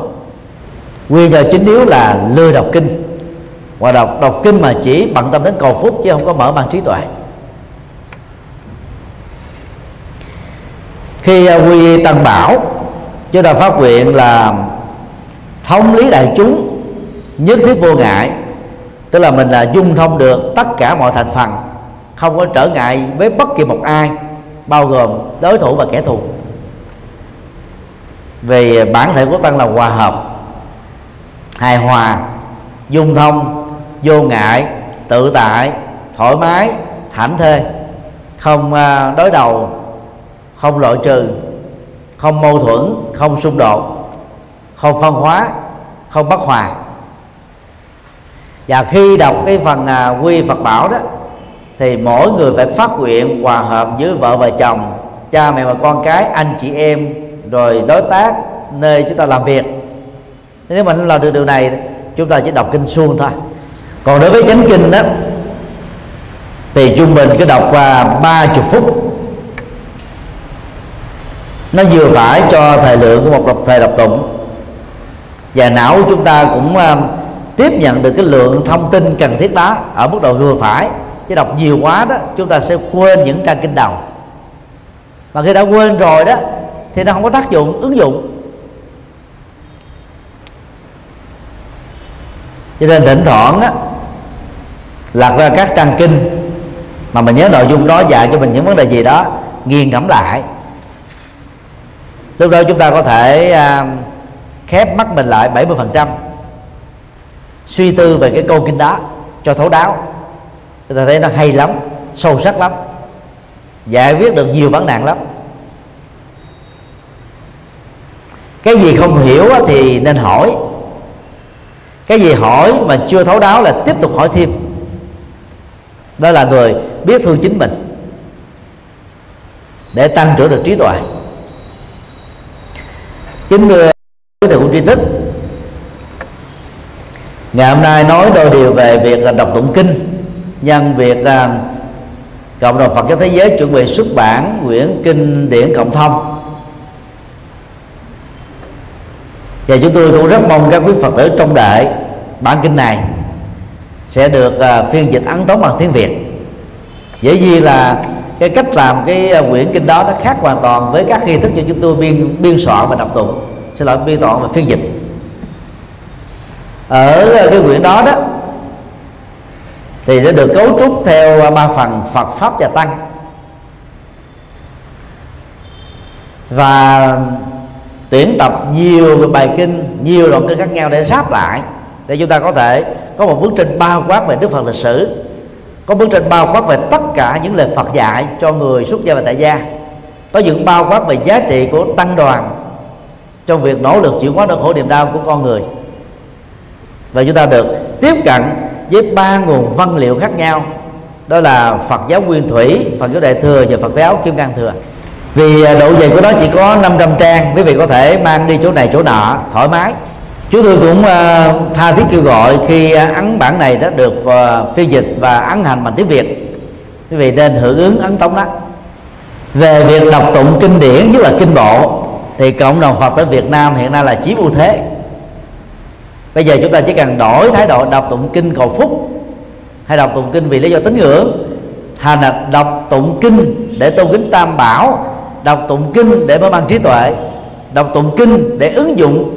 Nguyên do chính yếu là lừa đọc kinh ngoài đọc đọc kinh mà chỉ bận tâm đến cầu phúc chứ không có mở mang trí tuệ. Khi à, quy tăng bảo, chúng ta phát nguyện là thống lý đại chúng, nhất thiết vô ngại. Tức là mình là dung thông được tất cả mọi thành phần, không có trở ngại với bất kỳ một ai, bao gồm đối thủ và kẻ thù. Vì bản thể của tăng là hòa hợp, hài hòa, dung thông vô ngại, tự tại, thoải mái, thảnh thơi không à, đối đầu, không loại trừ, không mâu thuẫn, không xung đột, không phân hóa, không bất hòa. Và khi đọc cái phần à, quy Phật bảo đó, thì mỗi người phải phát nguyện hòa hợp với vợ và chồng, cha mẹ và con cái, anh chị em, rồi đối tác nơi chúng ta làm việc. Nếu mà làm được điều này, chúng ta chỉ đọc kinh suông thôi còn đối với chánh kinh đó thì trung bình cứ đọc qua ba chục phút. Nó vừa phải cho thời lượng của một đọc thời đọc tụng. Và não của chúng ta cũng uh, tiếp nhận được cái lượng thông tin cần thiết đó ở mức độ vừa phải. Chứ đọc nhiều quá đó chúng ta sẽ quên những trang kinh đầu. Mà khi đã quên rồi đó thì nó không có tác dụng ứng dụng. Cho nên thỉnh thoảng á lật ra các trang kinh mà mình nhớ nội dung đó dạy cho mình những vấn đề gì đó nghiền ngẫm lại. Lúc đó chúng ta có thể à, khép mắt mình lại 70% suy tư về cái câu kinh đó cho thấu đáo. Chúng ta thấy nó hay lắm sâu sắc lắm giải quyết được nhiều vấn nạn lắm. Cái gì không hiểu thì nên hỏi. Cái gì hỏi mà chưa thấu đáo là tiếp tục hỏi thêm đó là người biết thương chính mình để tăng trưởng được trí tuệ. Chính người quý thầy cũng tri thức ngày hôm nay nói đôi điều về việc đọc tụng kinh nhân việc uh, cộng đồng Phật giáo thế giới chuẩn bị xuất bản quyển kinh điển cộng thông. Và chúng tôi cũng rất mong các quý Phật tử trong đợi bản kinh này sẽ được uh, phiên dịch ấn tống bằng tiếng Việt. Dễ gì là cái cách làm cái à, quyển kinh đó nó khác hoàn toàn với các nghi thức cho chúng tôi biên biên soạn và đọc tụng. Xin lỗi biên soạn và phiên dịch. Ở à, cái quyển đó đó thì nó được cấu trúc theo ba phần Phật pháp và tăng. Và tuyển tập nhiều bài kinh nhiều đoạn kinh khác nhau để ráp lại để chúng ta có thể có một bức tranh bao quát về Đức Phật lịch sử có bức tranh bao quát về tất cả những lời Phật dạy cho người xuất gia và tại gia có những bao quát về giá trị của tăng đoàn trong việc nỗ lực chịu hóa nỗi khổ niềm đau của con người và chúng ta được tiếp cận với ba nguồn văn liệu khác nhau đó là Phật giáo Nguyên Thủy, Phật giáo Đại thừa và Phật giáo Kim Cang thừa. Vì độ dày của nó chỉ có 500 trang, quý vị có thể mang đi chỗ này chỗ nọ thoải mái chúng tôi cũng ờ, tha thiết kêu gọi khi ờ, ấn bản này đã được ờ, phê phiên dịch và ấn hành bằng tiếng việt. Quý vị nên hưởng ứng ấn tống đó. Về việc đọc tụng kinh điển, nhất là kinh bộ, thì cộng đồng Phật ở Việt Nam hiện nay là chiếm ưu thế. Bây giờ chúng ta chỉ cần đổi thái độ đọc tụng kinh cầu phúc, hay đọc tụng kinh vì lý do tín ngưỡng, thành là đọc tụng kinh để tôn kính tam bảo, đọc tụng kinh để mở mang trí tuệ, đọc tụng kinh để ứng dụng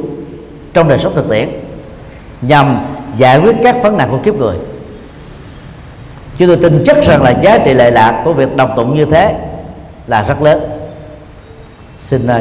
trong đời sống thực tiễn, nhằm giải quyết các vấn nạn của kiếp người. Chúng tôi tin chắc rằng là giá trị lệ lạc của việc đọc tụng như thế là rất lớn. Xin à,